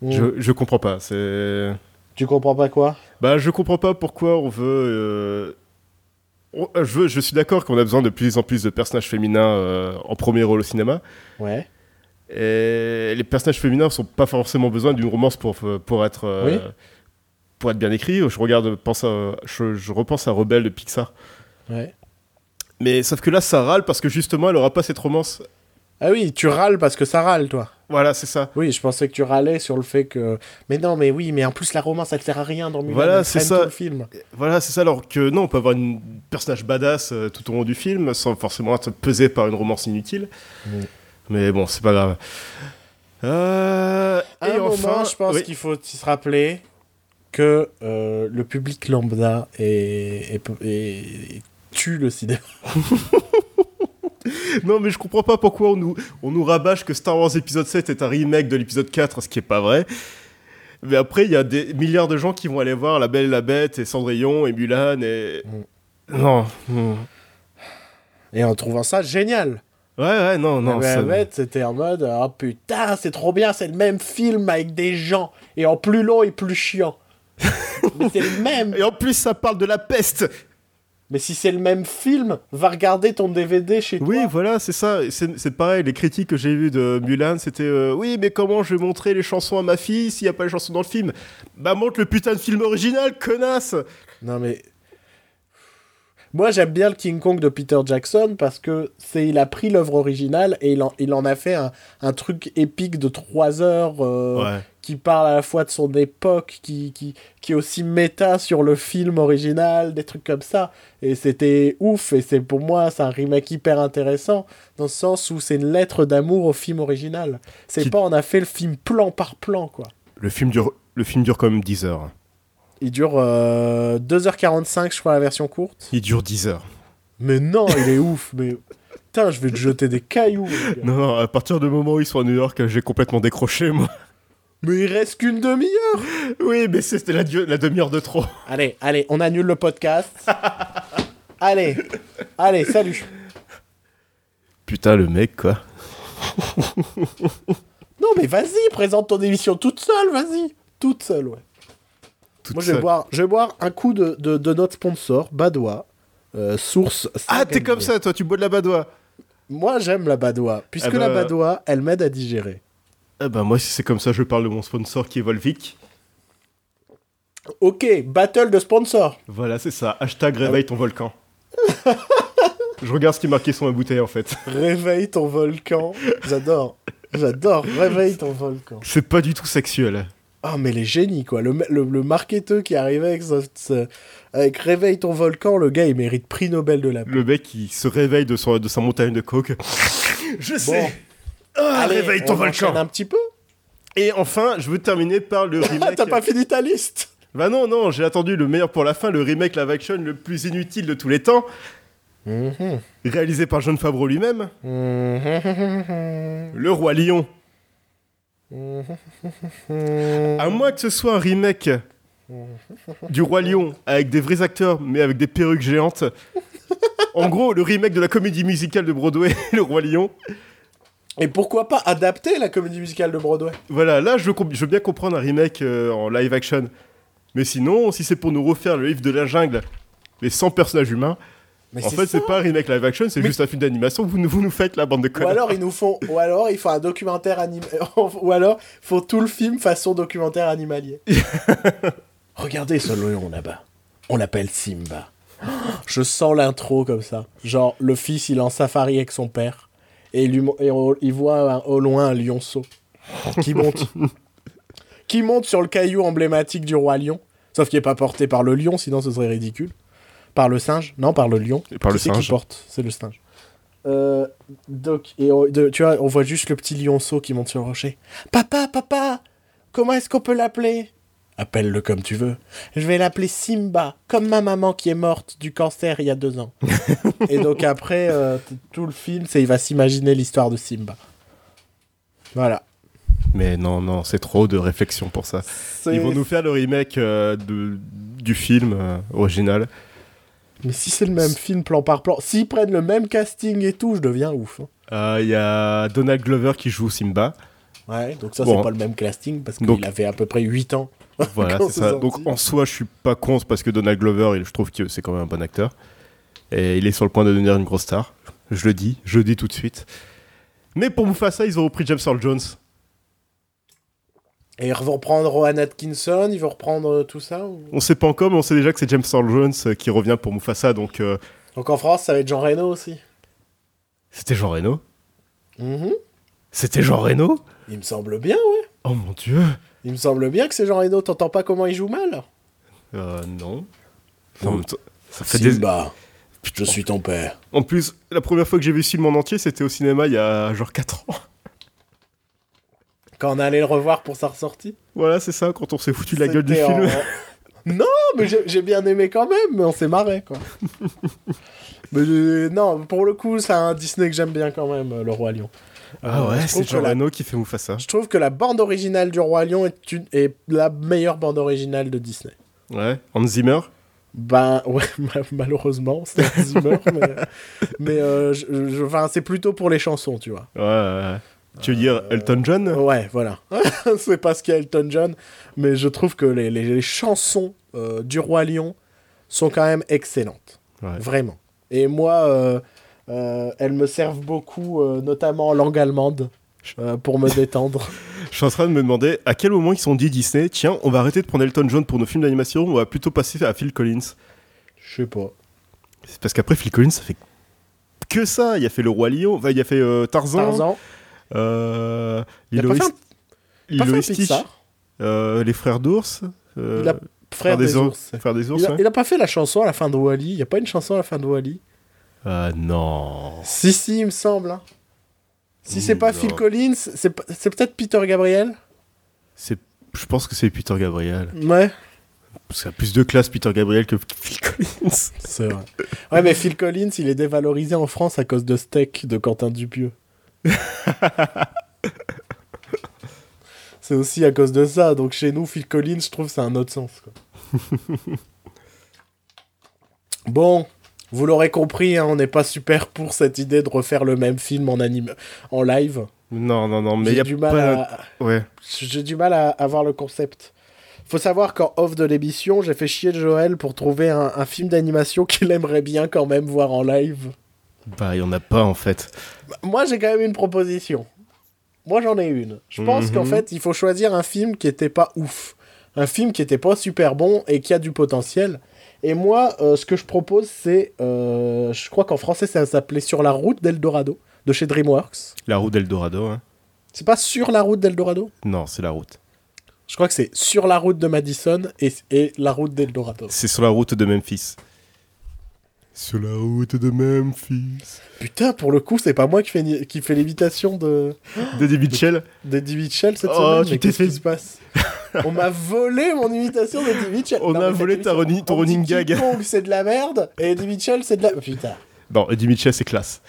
Mm. je, je comprends pas. C'est, Tu comprends pas quoi? Bah, je comprends pas pourquoi on veut. euh, on- euh, je, veux, je suis d'accord qu'on a besoin de plus en plus de personnages féminins euh, en premier rôle au cinéma. Ouais. Et les personnages féminins sont pas forcément besoin d'une romance pour, pour, être, Oui. pour être bien écrit. Je, regarde, pense à- je, je repense à Rebelle de Pixar. Ouais. Mais sauf que là, ça râle parce que justement, elle aura pas cette romance. Ah oui, tu râles parce que ça râle, toi. Voilà, c'est ça. Oui, je pensais que tu râlais sur le fait que. Mais non, mais oui, mais en plus, la romance, elle sert à rien dans Mulan. Voilà, c'est ça. tout le film. Voilà, c'est ça. Alors que non, on peut avoir une personnage badass euh, tout au long du film sans forcément être pesé par une romance inutile. Mais bon, c'est pas grave. Euh, À et un enfin, moment, je pense oui. qu'il faut se rappeler que euh, le public lambda est, est- est- tue le cinéma. Non, mais je comprends pas pourquoi on nous, on nous rabâche que Star Wars épisode 7 est un remake de l'épisode 4, ce qui est pas vrai. Mais après, il y a des milliards de gens qui vont aller voir La Belle et la Bête et Cendrillon et Mulan et. Non. non. Et en trouvant ça génial. Ouais, ouais, non, non. La ça- bête, c'était en mode Oh putain, c'est trop bien, c'est le même film avec des gens. Et en plus long et plus chiant. Mais c'est le même. Et en plus, ça parle de la peste. Mais si c'est le même film, va regarder ton DVD chez Oui, toi. voilà, c'est ça. C'est c'est pareil. Les critiques que j'ai vues de Mulan, c'était euh, oui, mais comment je vais montrer les chansons à ma fille s'il n'y a pas les chansons dans le film? Bah, montre le putain de film original, connasse Non mais moi j'aime bien le King Kong de Peter Jackson parce que c'est il a pris l'œuvre originale et il en, il en a fait un, un truc épique de 3 heures euh, Ouais. Qui parle à la fois de son époque, qui, qui, qui est aussi méta sur le film original, des trucs comme ça. Et c'était ouf et c'est pour moi c'est un remake hyper intéressant dans le sens où c'est une lettre d'amour au film original. C'est Qui- pas on a fait le film plan par plan quoi. Le film dure, le film dure quand même 10 heures. Il dure euh, 2h45 je crois la version courte. Il dure 10 heures. Mais non, il est ouf, mais... Putain, je vais te jeter des cailloux. Non, non, à partir du moment où ils sont à New York, j'ai complètement décroché, moi. Mais il reste qu'une demi-heure. Oui, mais c'était la, demi-heure de trop. Allez, allez, on annule le podcast. allez, allez, salut. Putain, le mec, quoi. Non, mais vas-y, présente ton émission toute seule, vas-y. Toute seule, ouais. Toute Moi, je vais, boire, je vais boire un coup de, de, de notre sponsor, Badois. euh, source. Ah, t'es comme ça, toi, tu bois de la badoie. Moi, j'aime la Badois, puisque Ah bah- la Badois, elle m'aide à digérer. Ah bah, moi, si c'est comme ça, je parle de mon sponsor qui est Volvic. Ok, battle de sponsors. Voilà, c'est ça. Hashtag réveille ton volcan. je regarde ce qui est marqué sur ma bouteille, en fait. Réveille ton volcan. J'adore. J'adore. Réveille ton volcan. C'est pas du tout sexuel. Ah, mais les génies, quoi. Le, le, le marketeur qui arrivait avec, ce- avec Réveille ton volcan, le gars, il mérite prix Nobel de la paix. Le mec, il se réveille de, son, de sa montagne de coke. je sais. Ah, Allez, réveille ton on volcan. un petit peu Et enfin, je veux terminer par le remake. T'as pas fini ta liste? Bah non, non, j'ai attendu le meilleur pour la fin, le remake live action le plus inutile de tous les temps, Mhm. réalisé par John Favreau lui-même, Mhm. Le Roi Lion. À moins que ce soit un remake du Roi Lion avec des vrais acteurs mais avec des perruques géantes. En gros, le remake de la comédie musicale de Broadway, Le Roi Lion. Et pourquoi pas adapter la comédie musicale de Broadway Voilà, là je veux, comp- je veux bien comprendre un remake euh, en live action. Mais sinon, si c'est pour nous refaire le livre de la jungle, les 100 personnages humains, Mais en fait c'est pas un remake live action, c'est Mais- juste un film d'animation, vous, nous- vous nous faites la bande de Ou alors ils nous font, ou alors il faut un documentaire animé, ou alors faut tout le film façon documentaire animalier. Regardez ce lion là-bas. On l'appelle Simba. Je sens l'intro comme ça. Genre le fils il est en safari avec son père et il, lui mo- et on- il voit un- au loin un lionceau qui monte, qui monte sur le caillou emblématique du roi lion. Sauf qu'il est pas porté par le lion, sinon ce serait ridicule. Par le singe Non, par le lion. Et par Qui le c'est qui singe. porte C'est le singe. Euh, donc, et on- de- tu vois, on voit juste le petit lionceau qui monte sur le rocher. Papa, papa, comment est-ce qu'on peut l'appeler? Appelle-le comme tu veux. Je vais l'appeler Simba, comme ma maman qui est morte du cancer il y a deux ans. et donc après, euh, tout le film, c'est il va s'imaginer l'histoire de Simba. Voilà. Mais non, non, c'est trop de réflexion pour ça. Ils vont nous faire le remake euh, de, du film euh, original. Mais si c'est le même film plan par plan, s'ils prennent le même casting et tout, je deviens ouf. hein. Il y a Donald Glover qui joue Simba. Ouais, donc ça Bon. c'est pas le même casting parce qu'il avait à peu près 8 ans. Voilà, c'est ça. Donc en soi, je suis pas contre parce que Donald Glover, il- je trouve que c'est quand même un bon acteur. Et il est sur le point de devenir une grosse star. Je le dis, je le dis tout de suite. Mais pour Mufasa, ils ont repris James Earl Jones. Et ils vont reprendre Rowan Atkinson, ils vont reprendre euh, tout ça ou- On sait pas encore, mais on sait déjà que c'est James Earl Jones euh, qui revient pour Mufasa. Donc euh, Donc en France, ça va être Jean Reno aussi. c'était Jean Reno? Mhm. C'était Jean Reno? Il me semble bien, ouais. Oh mon dieu. Il me semble bien que c'est Jean Reno. T'entends pas comment il joue mal Euh, non. Oh. En même temps, ça fait des... Simba, je suis ton père. En plus, la première fois que j'ai vu ce film en entier, c'était au cinéma il y a genre 4 ans. Quand on allait le revoir pour sa ressortie Voilà, c'est ça, quand on s'est foutu de la gueule du C'était film. en- non, mais j'ai j'ai bien aimé quand même, mais on s'est marré, quoi. mais euh, non, pour le coup, c'est un Disney que j'aime bien quand même, euh, Le Roi Lion. Ah Euh, ouais, je c'est la- Reno qui fait Mufasa. Je trouve que la bande originale du Roi Lion est, une- est la meilleure bande originale de Disney. Ouais, Hans Zimmer. Ben ouais, ma- malheureusement, c'est Hans Zimmer, mais, mais euh, je, je- enfin, c'est plutôt pour les chansons, tu vois. Ouais, ouais, ouais. Tu veux dire Elton John? Ouais, voilà. c'est parce qu'il y a Elton John, mais je trouve que les, les- les chansons euh, du Roi Lion sont quand même excellentes, Ouais. vraiment. Et moi, euh, euh, elles me servent beaucoup, euh, notamment en langue allemande, euh, pour me détendre. Je suis en train de me demander à quel moment ils se sont dit Disney, tiens, on va arrêter de prendre Elton John pour nos films d'animation, on va plutôt passer à Phil Collins. Je sais pas. C'est parce qu'après Phil Collins, ça fait que ça. Il a fait Le Roi Lion, enfin, il a fait euh, Tarzan, Tarzan, euh, il a pas fait un, St- pas fait un Pixar euh, Les Frères d'Ours, euh, Il Frère des, ours. Frères des ours, Il a, ouais. il a pas fait la chanson à la fin de Wally. Il y a pas une chanson à la fin de Wally. Ah non. Si, si, il me semble. hein. Si c'est pas Non. Phil Collins, c'est peut-être Peter Gabriel. C'est, je pense que c'est Peter Gabriel. Ouais. Parce qu'il a plus de classe Peter Gabriel que Phil Collins. C'est vrai. Ouais, mais Phil Collins, il est dévalorisé en France à cause de Steak de Quentin Dupieux. c'est aussi à cause de ça. Donc chez nous, Phil Collins, je trouve, c'est un autre sens. quoi. bon, vous l'aurez compris, hein, on n'est pas super pour cette idée de refaire le même film en anime, en live. Non, non, non, mais il y J'ai a du mal pas. à, Ouais. j'ai du mal à avoir le concept. Faut savoir qu'en off de l'émission, j'ai fait chier Joël pour trouver un, un film d'animation qu'il aimerait bien quand même voir en live. Bah, il y en a pas en fait. Moi, j'ai quand même une proposition. Moi, j'en ai une. Je pense Mhm. qu'en fait, il faut choisir un film qui était pas ouf. Un film qui était pas super bon et qui a du potentiel. Et moi, euh, ce que je propose, c'est. euh, je crois qu'en français, ça s'appelait Sur la route d'Eldorado, de chez DreamWorks. La route d'Eldorado, hein. C'est pas Sur la route d'Eldorado? Non, c'est la route. Je crois que c'est Sur la route de Madison et, et la route d'Eldorado. C'est sur la route de Memphis. Sur la route de Memphis. Putain, pour le coup, c'est pas moi qui fais, qui fais l'imitation de D'Eddie Mitchell. d'Eddie Mitchell cette Oh, semaine. tu mais t'es qu'est-ce fait- qui se passe? On m'a volé mon imitation d'Eddie Mitchell. On Non, a volé ta ton running gag. Kong, c'est de la merde, et Eddie Mitchell, c'est de la... Putain. Non, Eddie Mitchell, c'est classe.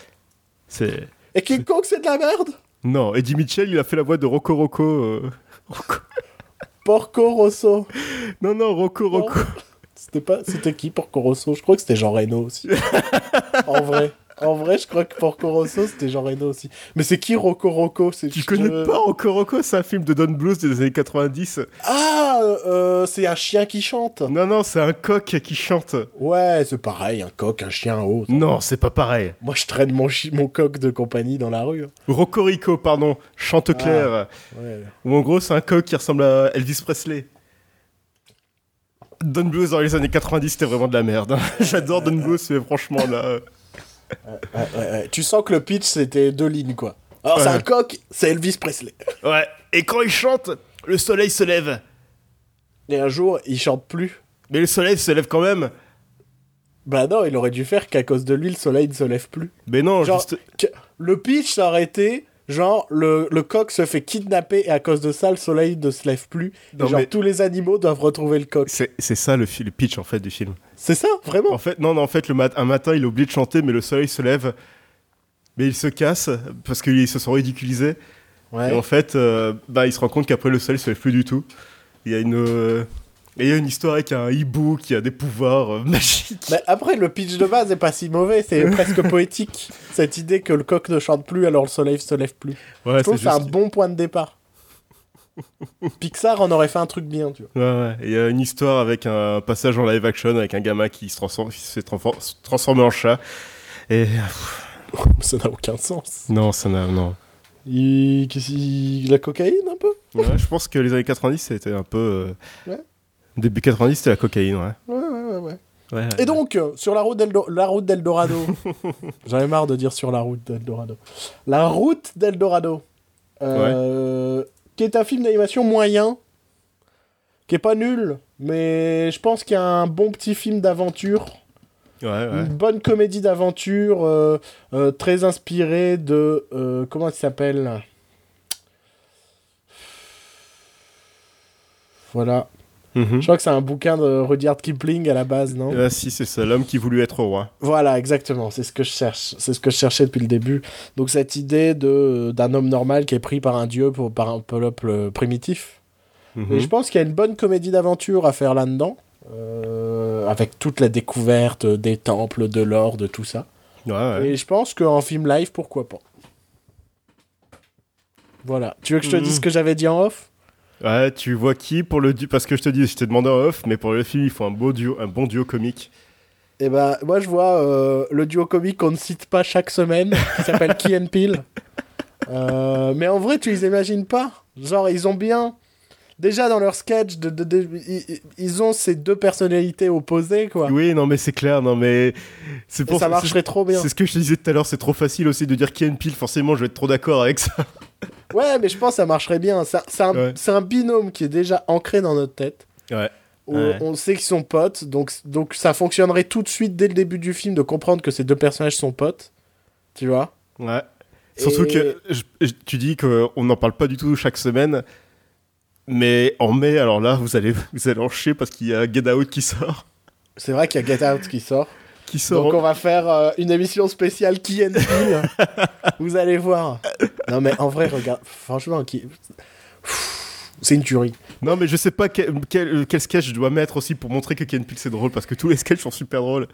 C'est. Et King Kong, c'est de la merde? Non, Eddie Mitchell, il a fait la voix de Rocco Rocco. euh, Rocco- Porco Rosso. Non, non, Rocco. Rocco. C'était pas... C'était qui, Porco Rosso Je crois que c'était Jean Reno aussi. en vrai. En vrai, je crois que Porco Rosso, c'était Jean Reno aussi. Mais c'est qui Rocco Rocco? C'est Tu connais pas Rocco Rocco? C'est un film de Don Bluth des années 90. Ah, euh, c'est un chien qui chante. Non, non, c'est un coq qui chante. Ouais, c'est pareil, un coq, un chien, un haut. Non, c'est pas pareil. Moi, je traîne mon, mon coq de compagnie dans la rue. hein. Rocco Rico, pardon, chante clair. Ouais. Où en gros, c'est un coq qui ressemble à Elvis Presley. Don Bluth dans les années 90, c'était vraiment de la merde. J'adore Don Bluth, mais franchement, là. euh. Tu sens que le pitch, c'était deux lignes, quoi. Alors, c'est un coq, c'est Elvis Presley. Ouais, et quand il chante, le soleil se lève. Et un jour, il chante plus. Mais le soleil se lève quand même. Bah non, il aurait dû faire qu'à cause de lui, le soleil ne se lève plus. Mais non, Genre- juste. Le pitch, ça aurait été, genre, le, le coq se fait kidnapper et à cause de ça, le soleil ne se lève plus. Non, genre, mais- tous les animaux doivent retrouver le coq. C'est ça le, le pitch en fait du film. C'est ça, vraiment En fait, non, non, en fait, le mat un matin, il oublie de chanter, mais le soleil se lève. Mais il se casse parce qu'ils se sont ridiculisés. Ouais. Et en fait, euh, bah, il se rend compte qu'après le soleil se lève plus du tout. Il y a une, euh, et il y a une histoire avec un hibou qui a des pouvoirs euh, magiques. Mais après, le pitch de base est pas si mauvais, c'est presque poétique. Cette idée que le coq ne chante plus alors le soleil se lève plus. ouais, Je trouve que c'est un bon point de départ. Pixar en aurait fait un truc bien, tu vois. Ouais, ouais. Et Il y a une histoire avec un passage en live action avec un gamin qui se transforme, qui se fait transfor- se transformer en chat. Et Ça n'a aucun sens. non, ça n'a non. Il... La cocaïne, un peu? Ouais, je pense que les années 90, c'était un peu. euh, Ouais. Début 90, c'était la cocaïne, ouais. Ouais, ouais, ouais, ouais. ouais Et donc, euh, sur la route d'Eldo- la route d'Eldorado. J'en ai marre de dire sur la route d'Eldorado. La route d'Eldorado. Euh, Qui est un film d'animation moyen. Qui est pas nul. Mais je pense qu'il y a un bon petit film d'aventure. Ouais, ouais. Une bonne comédie d'aventure. euh, euh, très inspirée de. euh, comment il s'appelle? Voilà. Mhm. Je crois que c'est un bouquin de Rudyard Kipling à la base, non Ah, si, c'est ça, l'homme qui voulut être roi. Voilà, exactement. C'est ce que je cherche. C'est ce que je cherchais depuis le début. Donc cette idée de d'un homme normal qui est pris par un dieu pour par un peuple primitif. Mhm. Et je pense qu'il y a une bonne comédie d'aventure à faire là-dedans, euh, avec toute la découverte des temples, de l'or, de tout ça. Ouais, ouais. Et je pense qu'en film live, pourquoi pas. Voilà. Tu veux que je te Mhm. dise ce que j'avais dit en off? Ouais, tu vois qui pour le duo Parce que je te dis, je t'ai demandé en off, mais pour le film, il faut un beau duo, un bon duo comique. Eh ben, moi je vois euh, le duo comique qu'on ne cite pas chaque semaine, qui s'appelle Key and Peele. Euh, mais en vrai, tu les imagines pas. Genre, ils ont bien. Déjà dans leur sketch, de, de- de- ils, ils ont ces deux personnalités opposées, quoi. Oui, non, mais c'est clair, non, mais c'est Et ça marcherait trop bien. C'est ce que je te disais tout à l'heure, c'est trop facile aussi de dire Ken Peel, forcément, je vais être trop d'accord avec ça. Ouais, mais je pense que ça marcherait bien. C'est un- Ouais. binôme qui est déjà ancré dans notre tête. Ouais. On, Ouais. on sait qu'ils sont potes, donc, donc ça fonctionnerait tout de suite dès le début du film de comprendre que ces deux personnages sont potes. Tu vois Ouais. Surtout que je- je- tu dis qu'on n'en parle pas du tout chaque semaine, mais en mai, alors là, vous allez, vous allez en chier parce qu'il y a Get Out qui sort. C'est vrai qu'il y a Get Out qui sort. Qui sort. Donc on va faire euh, une émission spéciale Key and Peele. Vous allez voir. Non mais en vrai, regarde, franchement, qui... c'est une tuerie. Non, mais je sais pas quel, quel, quel sketch je dois mettre aussi pour montrer que Ken Peel c'est drôle parce que tous les sketchs sont super drôles.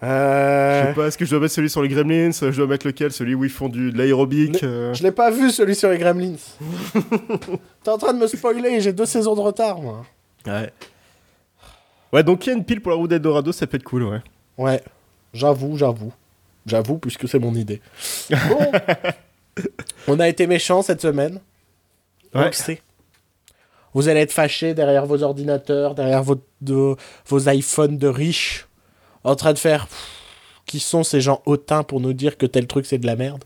Je Euh, sais pas, est-ce que je dois mettre celui sur les Gremlins Je dois mettre lequel Celui où ils font du, de l'aérobic euh, Je l'ai pas vu celui sur les Gremlins. T'es en train de me spoiler, j'ai deux saisons de retard moi. Ouais. Ouais, donc Ken Peel pour la route d'Eldorado, ça peut être cool, ouais. Ouais, j'avoue, j'avoue. J'avoue puisque c'est mon idée. Bon, on a été méchants cette semaine. Ouais. Vous allez être fâchés derrière vos ordinateurs, derrière vos, de- vos iPhones de riches, en train de faire pff, qui sont ces gens hautains pour nous dire que tel truc c'est de la merde.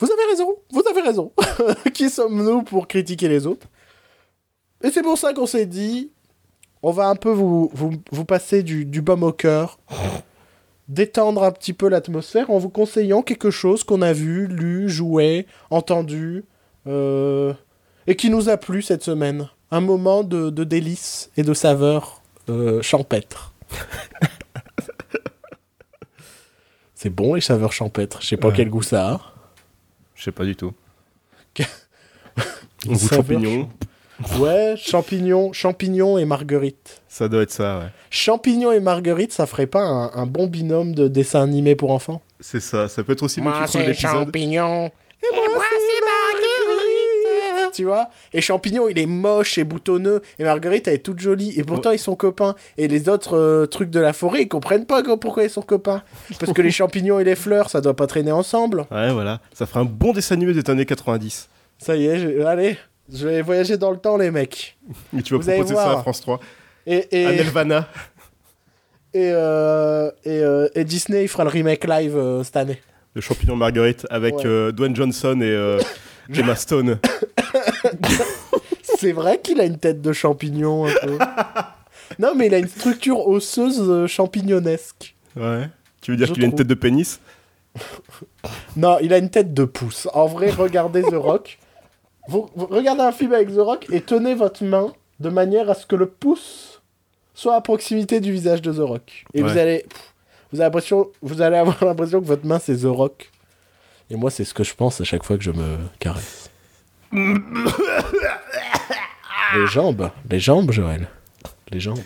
Vous avez raison, vous avez raison. qui sommes-nous pour critiquer les autres? Et c'est pour ça qu'on s'est dit, on va un peu vous, vous, vous passer du, du baume au cœur détendre un petit peu l'atmosphère en vous conseillant quelque chose qu'on a vu, lu, joué, entendu, euh, et qui nous a plu cette semaine. Un moment de, de délice et de saveur euh, champêtre. C'est bon les saveurs champêtres. Je sais pas Ouais. quel goût ça a. Je sais pas du tout. Goût champignon. Ouais, champignons, champignons et marguerite. Ça doit être ça, ouais. Champignons et marguerite, ça ferait pas un, un bon binôme de dessin animé pour enfants? C'est ça. Ça peut être aussi le titre de l'épisode. champignons. Et moi, c'est marguerite. Tu vois? Et champignon, il est moche et boutonneux. Et marguerite, elle est toute jolie. Et pourtant, ils sont copains. Et les autres euh, trucs de la forêt, ils comprennent pas pourquoi ils sont copains. Parce que les champignons et les fleurs, ça doit pas traîner ensemble. Ouais, voilà. Ça ferait un bon dessin animé des années 90. Ça y est, je- allez, je vais voyager dans le temps, les mecs. Et tu vas Vous proposer ça à France 3. Et, et, À Nelvana. et, euh, et, euh, et Disney, il fera le remake live euh, cette année. Le champignon Marguerite avec Ouais. Dwayne Johnson et euh, Emma Stone. C'est vrai qu'il a une tête de champignon un peu. non, mais il a une structure osseuse champignonesque. Ouais. Tu veux dire qu'il a une tête de pénis? Non, il a une tête de pouce. En vrai, regardez The Rock. Vous, vous regardez un film avec The Rock et tenez votre main de manière à ce que le pouce soit à proximité du visage de The Rock. Et vous allez, pff, vous, avez l'impression- vous allez avoir l'impression que votre main c'est The Rock. Et moi, c'est ce que je pense à chaque fois que je me caresse. les jambes, les jambes, Joël. Les jambes.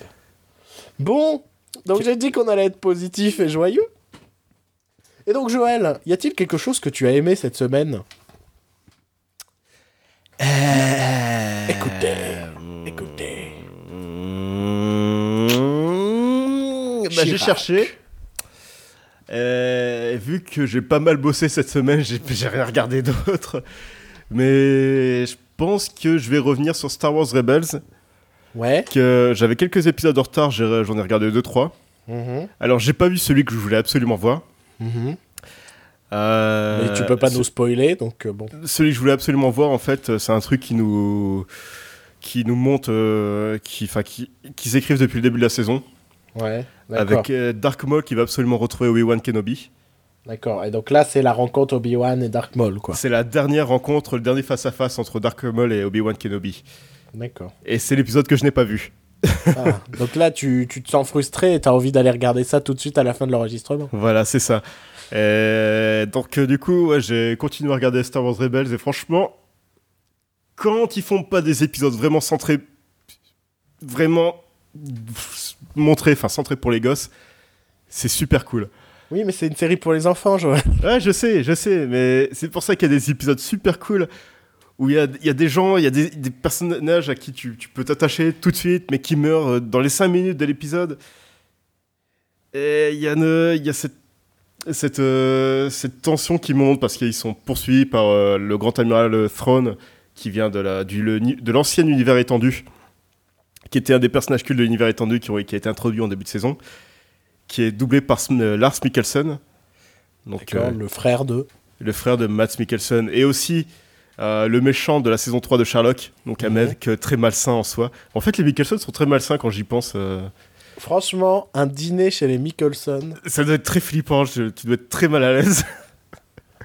Bon, donc j'ai dit qu'on allait être positif et joyeux. Et donc Joël, y a-t-il quelque chose que tu as aimé cette semaine? Écoutez, écoutez. Bah, j'ai cherché. Euh, vu que j'ai pas mal bossé cette semaine, j'ai j'ai rien regardé d'autre. Mais je pense que je vais revenir sur Star Wars Rebels. Ouais. Que j'avais quelques épisodes en retard, j'en ai regardé 2-3. Mhm, Alors j'ai pas vu celui que je voulais absolument voir. mhm. Euh, Mais tu peux pas nous spoiler, donc euh, bon. Celui que je voulais absolument voir, en fait, c'est un truc qui nous qui nous monte, euh, qui, enfin, qui, qui s'écrivent depuis le début de la saison, Ouais. Avec euh, Dark Maul qui va absolument retrouver Obi-Wan Kenobi. D'accord. Et donc là, c'est la rencontre Obi-Wan et Dark Maul, quoi. C'est la dernière rencontre, le dernier face à face entre Dark Maul et Obi-Wan Kenobi. D'accord. Et c'est l'épisode que je n'ai pas vu. Ah, donc là, tu, tu te sens frustré et t'as envie d'aller regarder ça tout de suite à la fin de l'enregistrement. Voilà, c'est ça. Et donc euh, du coup, ouais, j'ai continué à regarder Star Wars Rebels et franchement, quand ils font pas des épisodes vraiment centrés, vraiment montrés, enfin centrés pour les gosses, c'est super cool. Oui, mais c'est une série pour les enfants, Joël. Ouais, je sais, je sais, mais c'est pour ça qu'il y a des épisodes super cool où il y a, il y a des gens, il y a des, des personnages à qui tu, tu peux t'attacher tout de suite, mais qui meurent euh, dans les 5 minutes de l'épisode. Et il y y a cette, cette, euh, cette tension qui monte parce qu'ils sont poursuivis par euh, le grand amiral Throne qui vient de la- du- le- de l'ancien univers étendu, qui était un des personnages cultes de l'univers étendu qui, ont- qui a été introduit en début de saison, qui est doublé par euh, Lars Mikkelsen. Donc, le frère de. le frère de Matt Mikkelsen, et aussi le méchant de la saison 3 de Sherlock, donc un mec très malsain en soi. En fait, les Mikkelsen sont très malsains quand j'y pense. Franchement, un dîner chez les Mickelson. Ça doit être très flippant, je- tu dois être très mal à l'aise.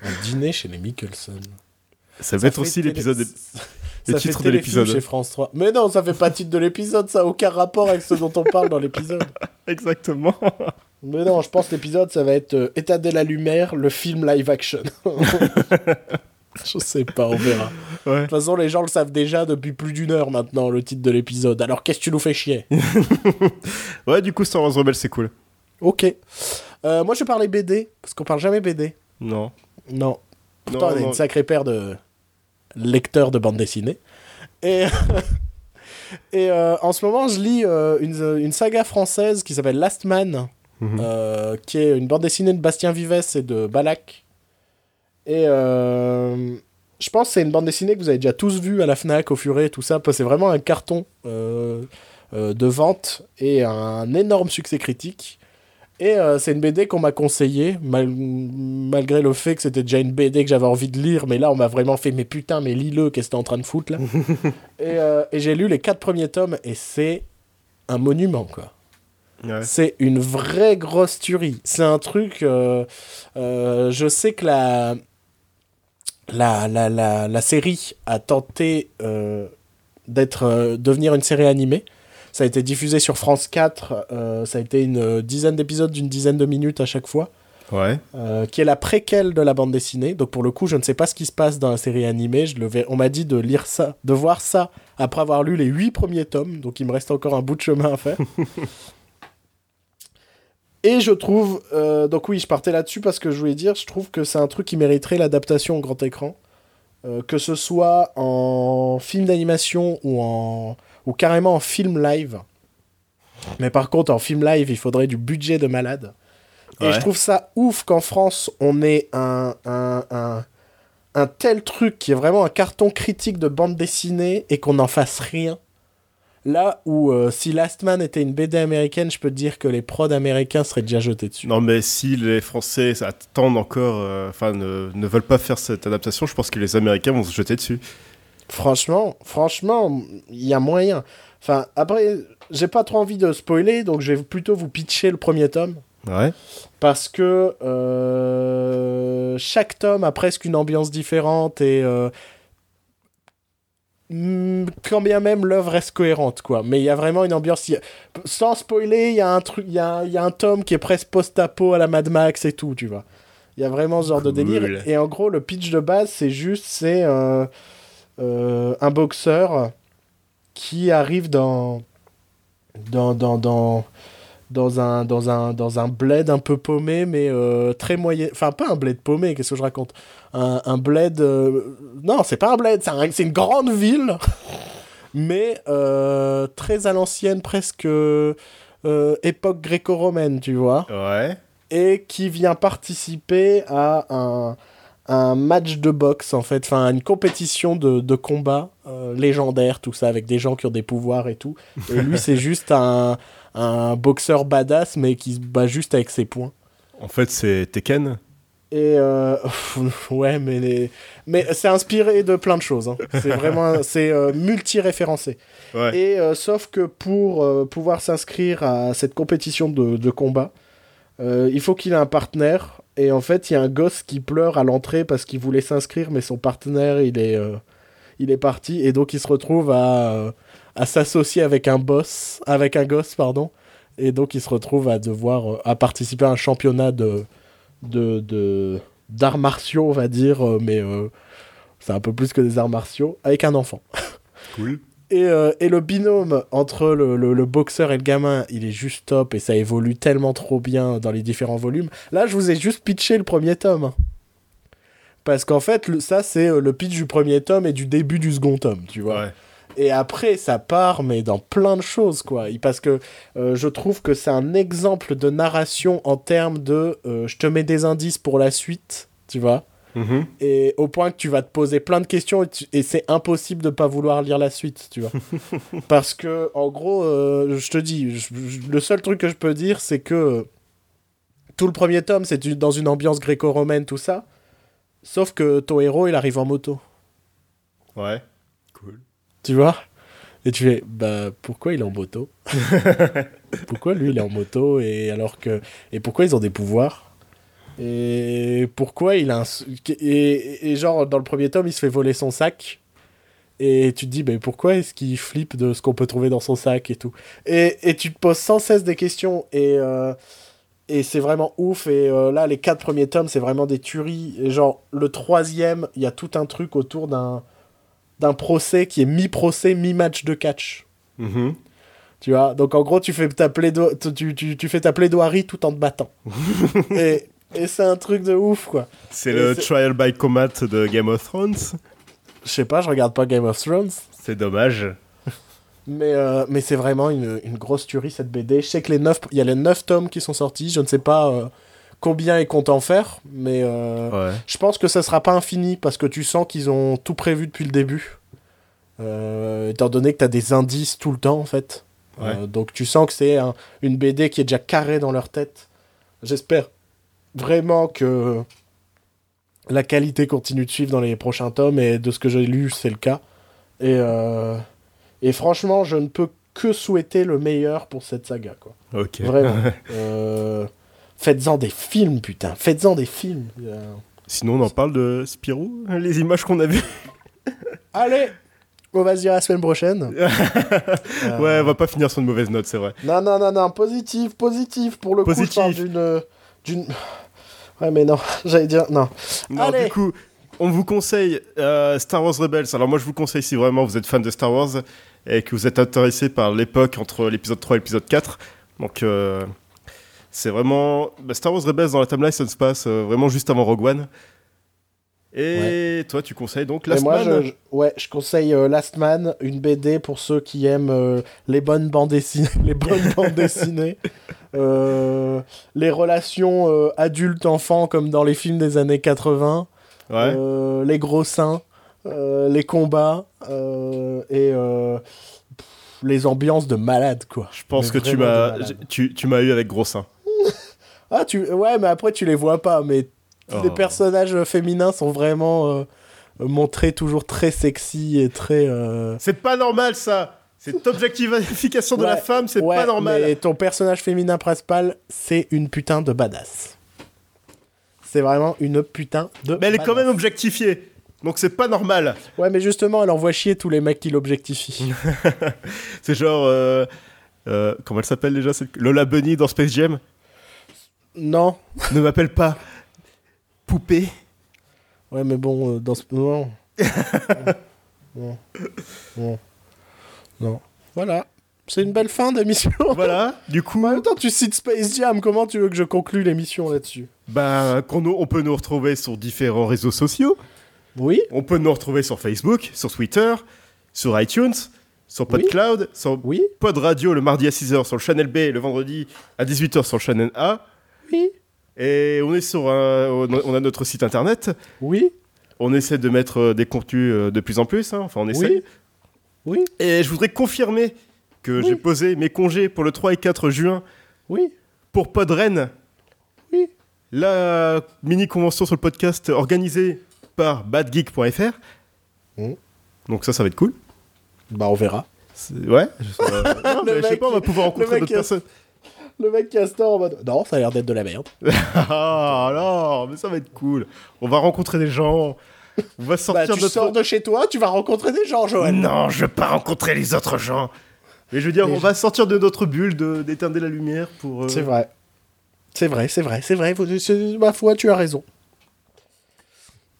Un dîner chez les Mickelson. Ça va Ça être aussi télé- l'épisode. Ça le fait titre de l'épisode. chez France 3. Mais non, ça fait pas titre de l'épisode, ça a aucun rapport avec ce dont on parle dans l'épisode. Exactement. Mais non, je pense que l'épisode, ça va être euh, État de la lumière, le film live action. je sais pas, on verra. De toute façon, les gens le savent déjà depuis plus d'une heure maintenant, le titre de l'épisode. Alors qu'est-ce que tu nous fais chier ouais, du coup, Star Wars Rebels, c'est cool. Ok. Euh, moi, je parler BD, parce qu'on parle jamais BD. Non. Non. Pourtant, Non, on est non. une sacrée paire de lecteurs de bande dessinée. Et, et euh, en ce moment, je lis euh, une, une saga française qui s'appelle Last Man, Mhm. qui est une bande dessinée de Bastien Vives et de Balak. Et euh, je pense que c'est une bande dessinée que vous avez déjà tous vue à la Fnac, au Furet, tout ça. C'est vraiment un carton euh, euh, de vente et un énorme succès critique. Et euh, c'est une BD qu'on m'a conseillé, mal- malgré le fait que c'était déjà une BD que j'avais envie de lire, mais là on m'a vraiment fait, mais putain, mais lis-le, qu'est-ce que t'es en train de foutre là? Et, euh, et j'ai lu les quatre premiers tomes et c'est un monument quoi. C'est une vraie grosse tuerie. C'est un truc. Euh, je sais que la, la, la, la, la série a tenté euh, d'être devenir une série animée. Ça a été diffusé sur France 4. ça a été une dizaine d'épisodes d'une dizaine de minutes à chaque fois. Ouais. qui est la préquelle de la bande dessinée. Donc pour le coup, je ne sais pas ce qui se passe dans la série animée. Je le vais... On m'a dit de lire ça, de voir ça après avoir lu les huit premiers tomes. Donc il me reste encore un bout de chemin à faire. Et je trouve, euh, donc oui, je partais là-dessus parce que je voulais dire, je trouve que c'est un truc qui mériterait l'adaptation au grand écran. Euh, que ce soit en film d'animation ou, en, ou carrément en film live. Mais par contre, en film live, il faudrait du budget de malade. Et je trouve ça ouf qu'en France, on ait un, un, un, un, tel truc qui est vraiment un carton critique de bande dessinée et qu'on n'en fasse rien. Là où euh, si Last Man était une BD américaine, je peux te dire que les prods américains seraient déjà jetés dessus. Non, mais si les Français attendent encore, euh, enfin ne, ne, veulent pas faire cette adaptation, je pense que les Américains vont se jeter dessus. Franchement, franchement, il y a moyen. Enfin, après, j'ai pas trop envie de spoiler, donc je vais plutôt vous pitcher le premier tome. Ouais. Parce que euh, chaque tome a presque une ambiance différente et quand bien même l'œuvre reste cohérente quoi. Mais il y a vraiment une ambiance sans spoiler il y a un truc il y a, y a, un tome qui est presque post-apo à la Mad Max et tout tu vois. Il y a vraiment ce genre de délire. Et en gros le pitch de base c'est juste c'est euh, euh, un boxeur qui arrive dans dans dans, dans dans un, dans un, dans un bled un peu paumé, mais euh, très moyen. Enfin, pas un bled paumé, qu'est-ce que je raconte? Un, un bled. Euh, non, c'est pas un bled, c'est une grande ville, mais euh, très à l'ancienne, presque époque gréco-romaine, tu vois. Ouais. Et qui vient participer à un, un match de boxe, en fait, enfin, une compétition de, de combat légendaire, tout ça, avec des gens qui ont des pouvoirs et tout. Et lui, c'est juste un un boxeur badass, mais qui se bat juste avec ses poings. En fait, c'est Tekken et euh, ouais, mais les... mais c'est inspiré de plein de choses. Hein. C'est vraiment c'est euh, multi-référencé. Et euh, sauf que pour pouvoir s'inscrire à cette compétition de, de combat, il faut qu'il ait un partenaire. Et en fait, il y a un gosse qui pleure à l'entrée parce qu'il voulait s'inscrire, mais son partenaire il est il est parti et donc il se retrouve à à s'associer avec un boss, avec un gosse, pardon. Et donc il se retrouve à devoir à participer à un championnat de de d'arts martiaux, on va dire, euh, mais euh, c'est un peu plus que des arts martiaux, avec un enfant. Cool. Et, et, le binôme entre le, le, boxeur et le gamin, il est juste top et ça évolue tellement trop bien dans les différents volumes. Là, je vous ai juste pitché le premier tome. Parce qu'en fait, ça, c'est le pitch du premier tome et du début du second tome, tu vois. Ouais. Et après, ça part, mais dans plein de choses, quoi. Parce que euh, je trouve que c'est un exemple de narration en termes de euh, je te mets des indices pour la suite, tu vois. Mm-hmm. Et au point que tu vas te poser plein de questions et, c'est impossible de pas vouloir lire la suite, tu vois. Parce que, en gros, euh, je te dis, le seul truc que je peux dire, c'est que tout le premier tome, c'est dans une ambiance gréco-romaine, tout ça. Sauf que ton héros, il arrive en moto. Ouais. Tu vois. Et tu fais, bah pourquoi il est en moto? Pourquoi lui il est en moto? Et alors que et pourquoi ils ont des pouvoirs? Et pourquoi il a un et, et, genre dans le premier tome il se fait voler son sac. Et tu te dis bah, pourquoi est-ce qu'il flippe de ce qu'on peut trouver dans son sac et tout? Et, et tu te poses sans cesse des questions. Et euh, et c'est vraiment ouf. Et euh, là les quatre premiers tomes c'est vraiment des tueries. Et genre le troisième il y a tout un truc autour d'un d'un procès qui est mi-procès, mi-match de catch. Mm-hmm. Tu vois Donc en gros, tu fais ta, plaido tu, tu, tu, fais ta plaidoirie tout en te battant. et et c'est un truc de ouf, quoi. C'est le trial by combat de Game of Thrones Je sais pas, je regarde pas Game of Thrones. C'est dommage. mais euh, mais c'est vraiment une, une, grosse tuerie, cette BD. Je sais que les 9... Il y a les 9 tomes qui sont sortis, je ne sais pas... Euh, combien ils comptent en faire, mais euh, je pense que ça sera pas infini parce que tu sens qu'ils ont tout prévu depuis le début. Euh, étant donné que tu as des indices tout le temps en fait. Euh, donc tu sens que c'est une BD qui est déjà carrée dans leur tête. J'espère vraiment que la qualité continue de suivre dans les prochains tomes et de ce que j'ai lu c'est le cas. Et, et franchement je ne peux que souhaiter le meilleur pour cette saga, quoi. Ok. Vraiment. Euh, Faites-en des films, putain. Faites-en des films. Euh, Sinon, on en parle de Spirou, les images qu'on a vues. Allez On va se dire la semaine prochaine. Euh, Ouais, on va pas finir sur une mauvaise note, c'est vrai. Non, non, non, non. Positif, positif. Pour le coup, Positif. parle d'une... d'une... Ouais, mais non. J'allais dire... Non. Non, Allez. du coup, on vous conseille euh, Star Wars Rebels. Alors moi, je vous conseille si vraiment vous êtes fan de Star Wars et que vous êtes intéressé par l'époque entre l'épisode 3 et l'épisode 4. Donc, euh, c'est vraiment... bah, Star Wars Rebels dans la timeline, ça se passe euh, vraiment juste avant Rogue One. Et toi, tu conseilles donc Last moi, Man je, je- ouais, je conseille euh, Last Man, une BD pour ceux qui aiment euh, les bonnes bandes dessinées, les bonnes bandes dessinées, Euh, les relations adultes-enfants comme dans les films des années 80, Ouais. les gros seins, les combats et pff, les ambiances de malade quoi. je pense mais que tu m'as tu, tu m'as eu avec gros seins. Ah tu ouais mais après tu les vois pas mais Oh. les personnages féminins sont vraiment euh, montrés toujours très sexy et très euh, C'est pas normal ça Cette objectification de la femme, c'est Ouais, pas normal. Mais ton personnage féminin principal, c'est une putain de badass. C'est vraiment une putain de. Mais elle est quand même objectifiée. Donc c'est pas normal. Ouais, mais justement, elle envoie chier tous les mecs qui l'objectifient. C'est genre. euh, euh, comment elle s'appelle déjà cette- Lola Bunny dans Space Jam? Non. Ne m'appelle pas poupée. Ouais, mais bon, euh, dans ce. Non. non. Non. Non. Voilà. C'est une belle fin d'émission. Voilà, du coup, En même temps, tu cites Space Jam. Comment tu veux que je conclue l'émission là-dessus? Bah, qu'on on peut nous retrouver sur différents réseaux sociaux. Oui On peut nous retrouver sur Facebook, sur Twitter, sur iTunes, sur Oui. PodCloud, sur Oui Pod Radio le mardi à 6h sur le channel B et le vendredi à 18h sur le channel A. Oui Et on est sur un- on a notre site internet. Oui On essaie de mettre euh, des contenus euh, de plus en plus. hein. Enfin, on essaye. Oui Oui Et je voudrais confirmer que Oui. j'ai posé mes congés pour le 3 et 4 juin Oui pour Podren. Oui. La mini-convention sur le podcast organisée par badgeek.fr. Mm. Donc ça, ça va être cool. Bah, on verra. Ouais. je, euh, non, mais je sais pas, on va pouvoir rencontrer d'autres a- personnes. Le mec castor en mode. Non, ça a l'air d'être de la merde. Ah alors, mais ça va être cool. On va rencontrer des gens. On va Bah, sortir tu de sors de chez toi, tu vas rencontrer des gens, Joël. Non, je veux pas rencontrer les autres gens. Mais je veux dire, Les on va sortir de notre bulle de- d'éteindre la lumière pour. euh, C'est vrai. C'est vrai, c'est vrai, c'est vrai. Ma foi, tu as raison.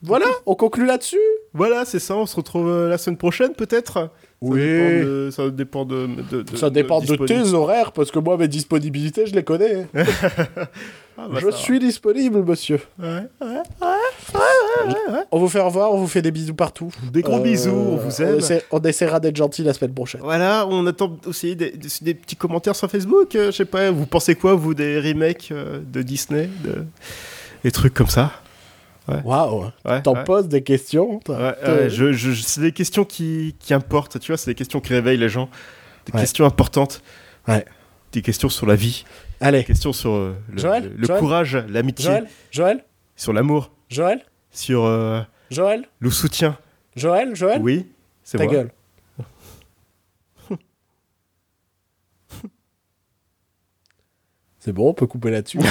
Voilà, on conclut là-dessus. Voilà, c'est ça. On se retrouve euh, la semaine prochaine, peut-être? Ça dépend de- Ça dépend de. Ça dépend de tes horaires, parce que moi, mes disponibilités, je les connais. Ah, bah, je suis disponible, monsieur. va. Ouais, ouais. On vous fait au revoir, on vous fait des bisous partout. Des gros Euh, bisous, on vous aime. essaie- on essaiera d'être gentil la semaine prochaine. Voilà, on attend aussi des, des- des petits commentaires sur Facebook. euh, je sais pas, vous pensez quoi, vous, des remakes euh, de Disney de... Des trucs comme ça? Waouh, Ouais, t'en ouais. poses des questions. je, je- c'est des questions qui, qui importent, tu vois, c'est des questions qui réveillent les gens, des questions importantes, des questions sur la vie, Allez, des questions sur euh, le, Joël, le- le Joël, courage, l'amitié, Joël, Joël, sur l'amour, Joël, sur euh, Joël, le soutien. Joël, Joël, Oui, c'est ta moi. gueule. C'est bon, on peut couper là-dessus.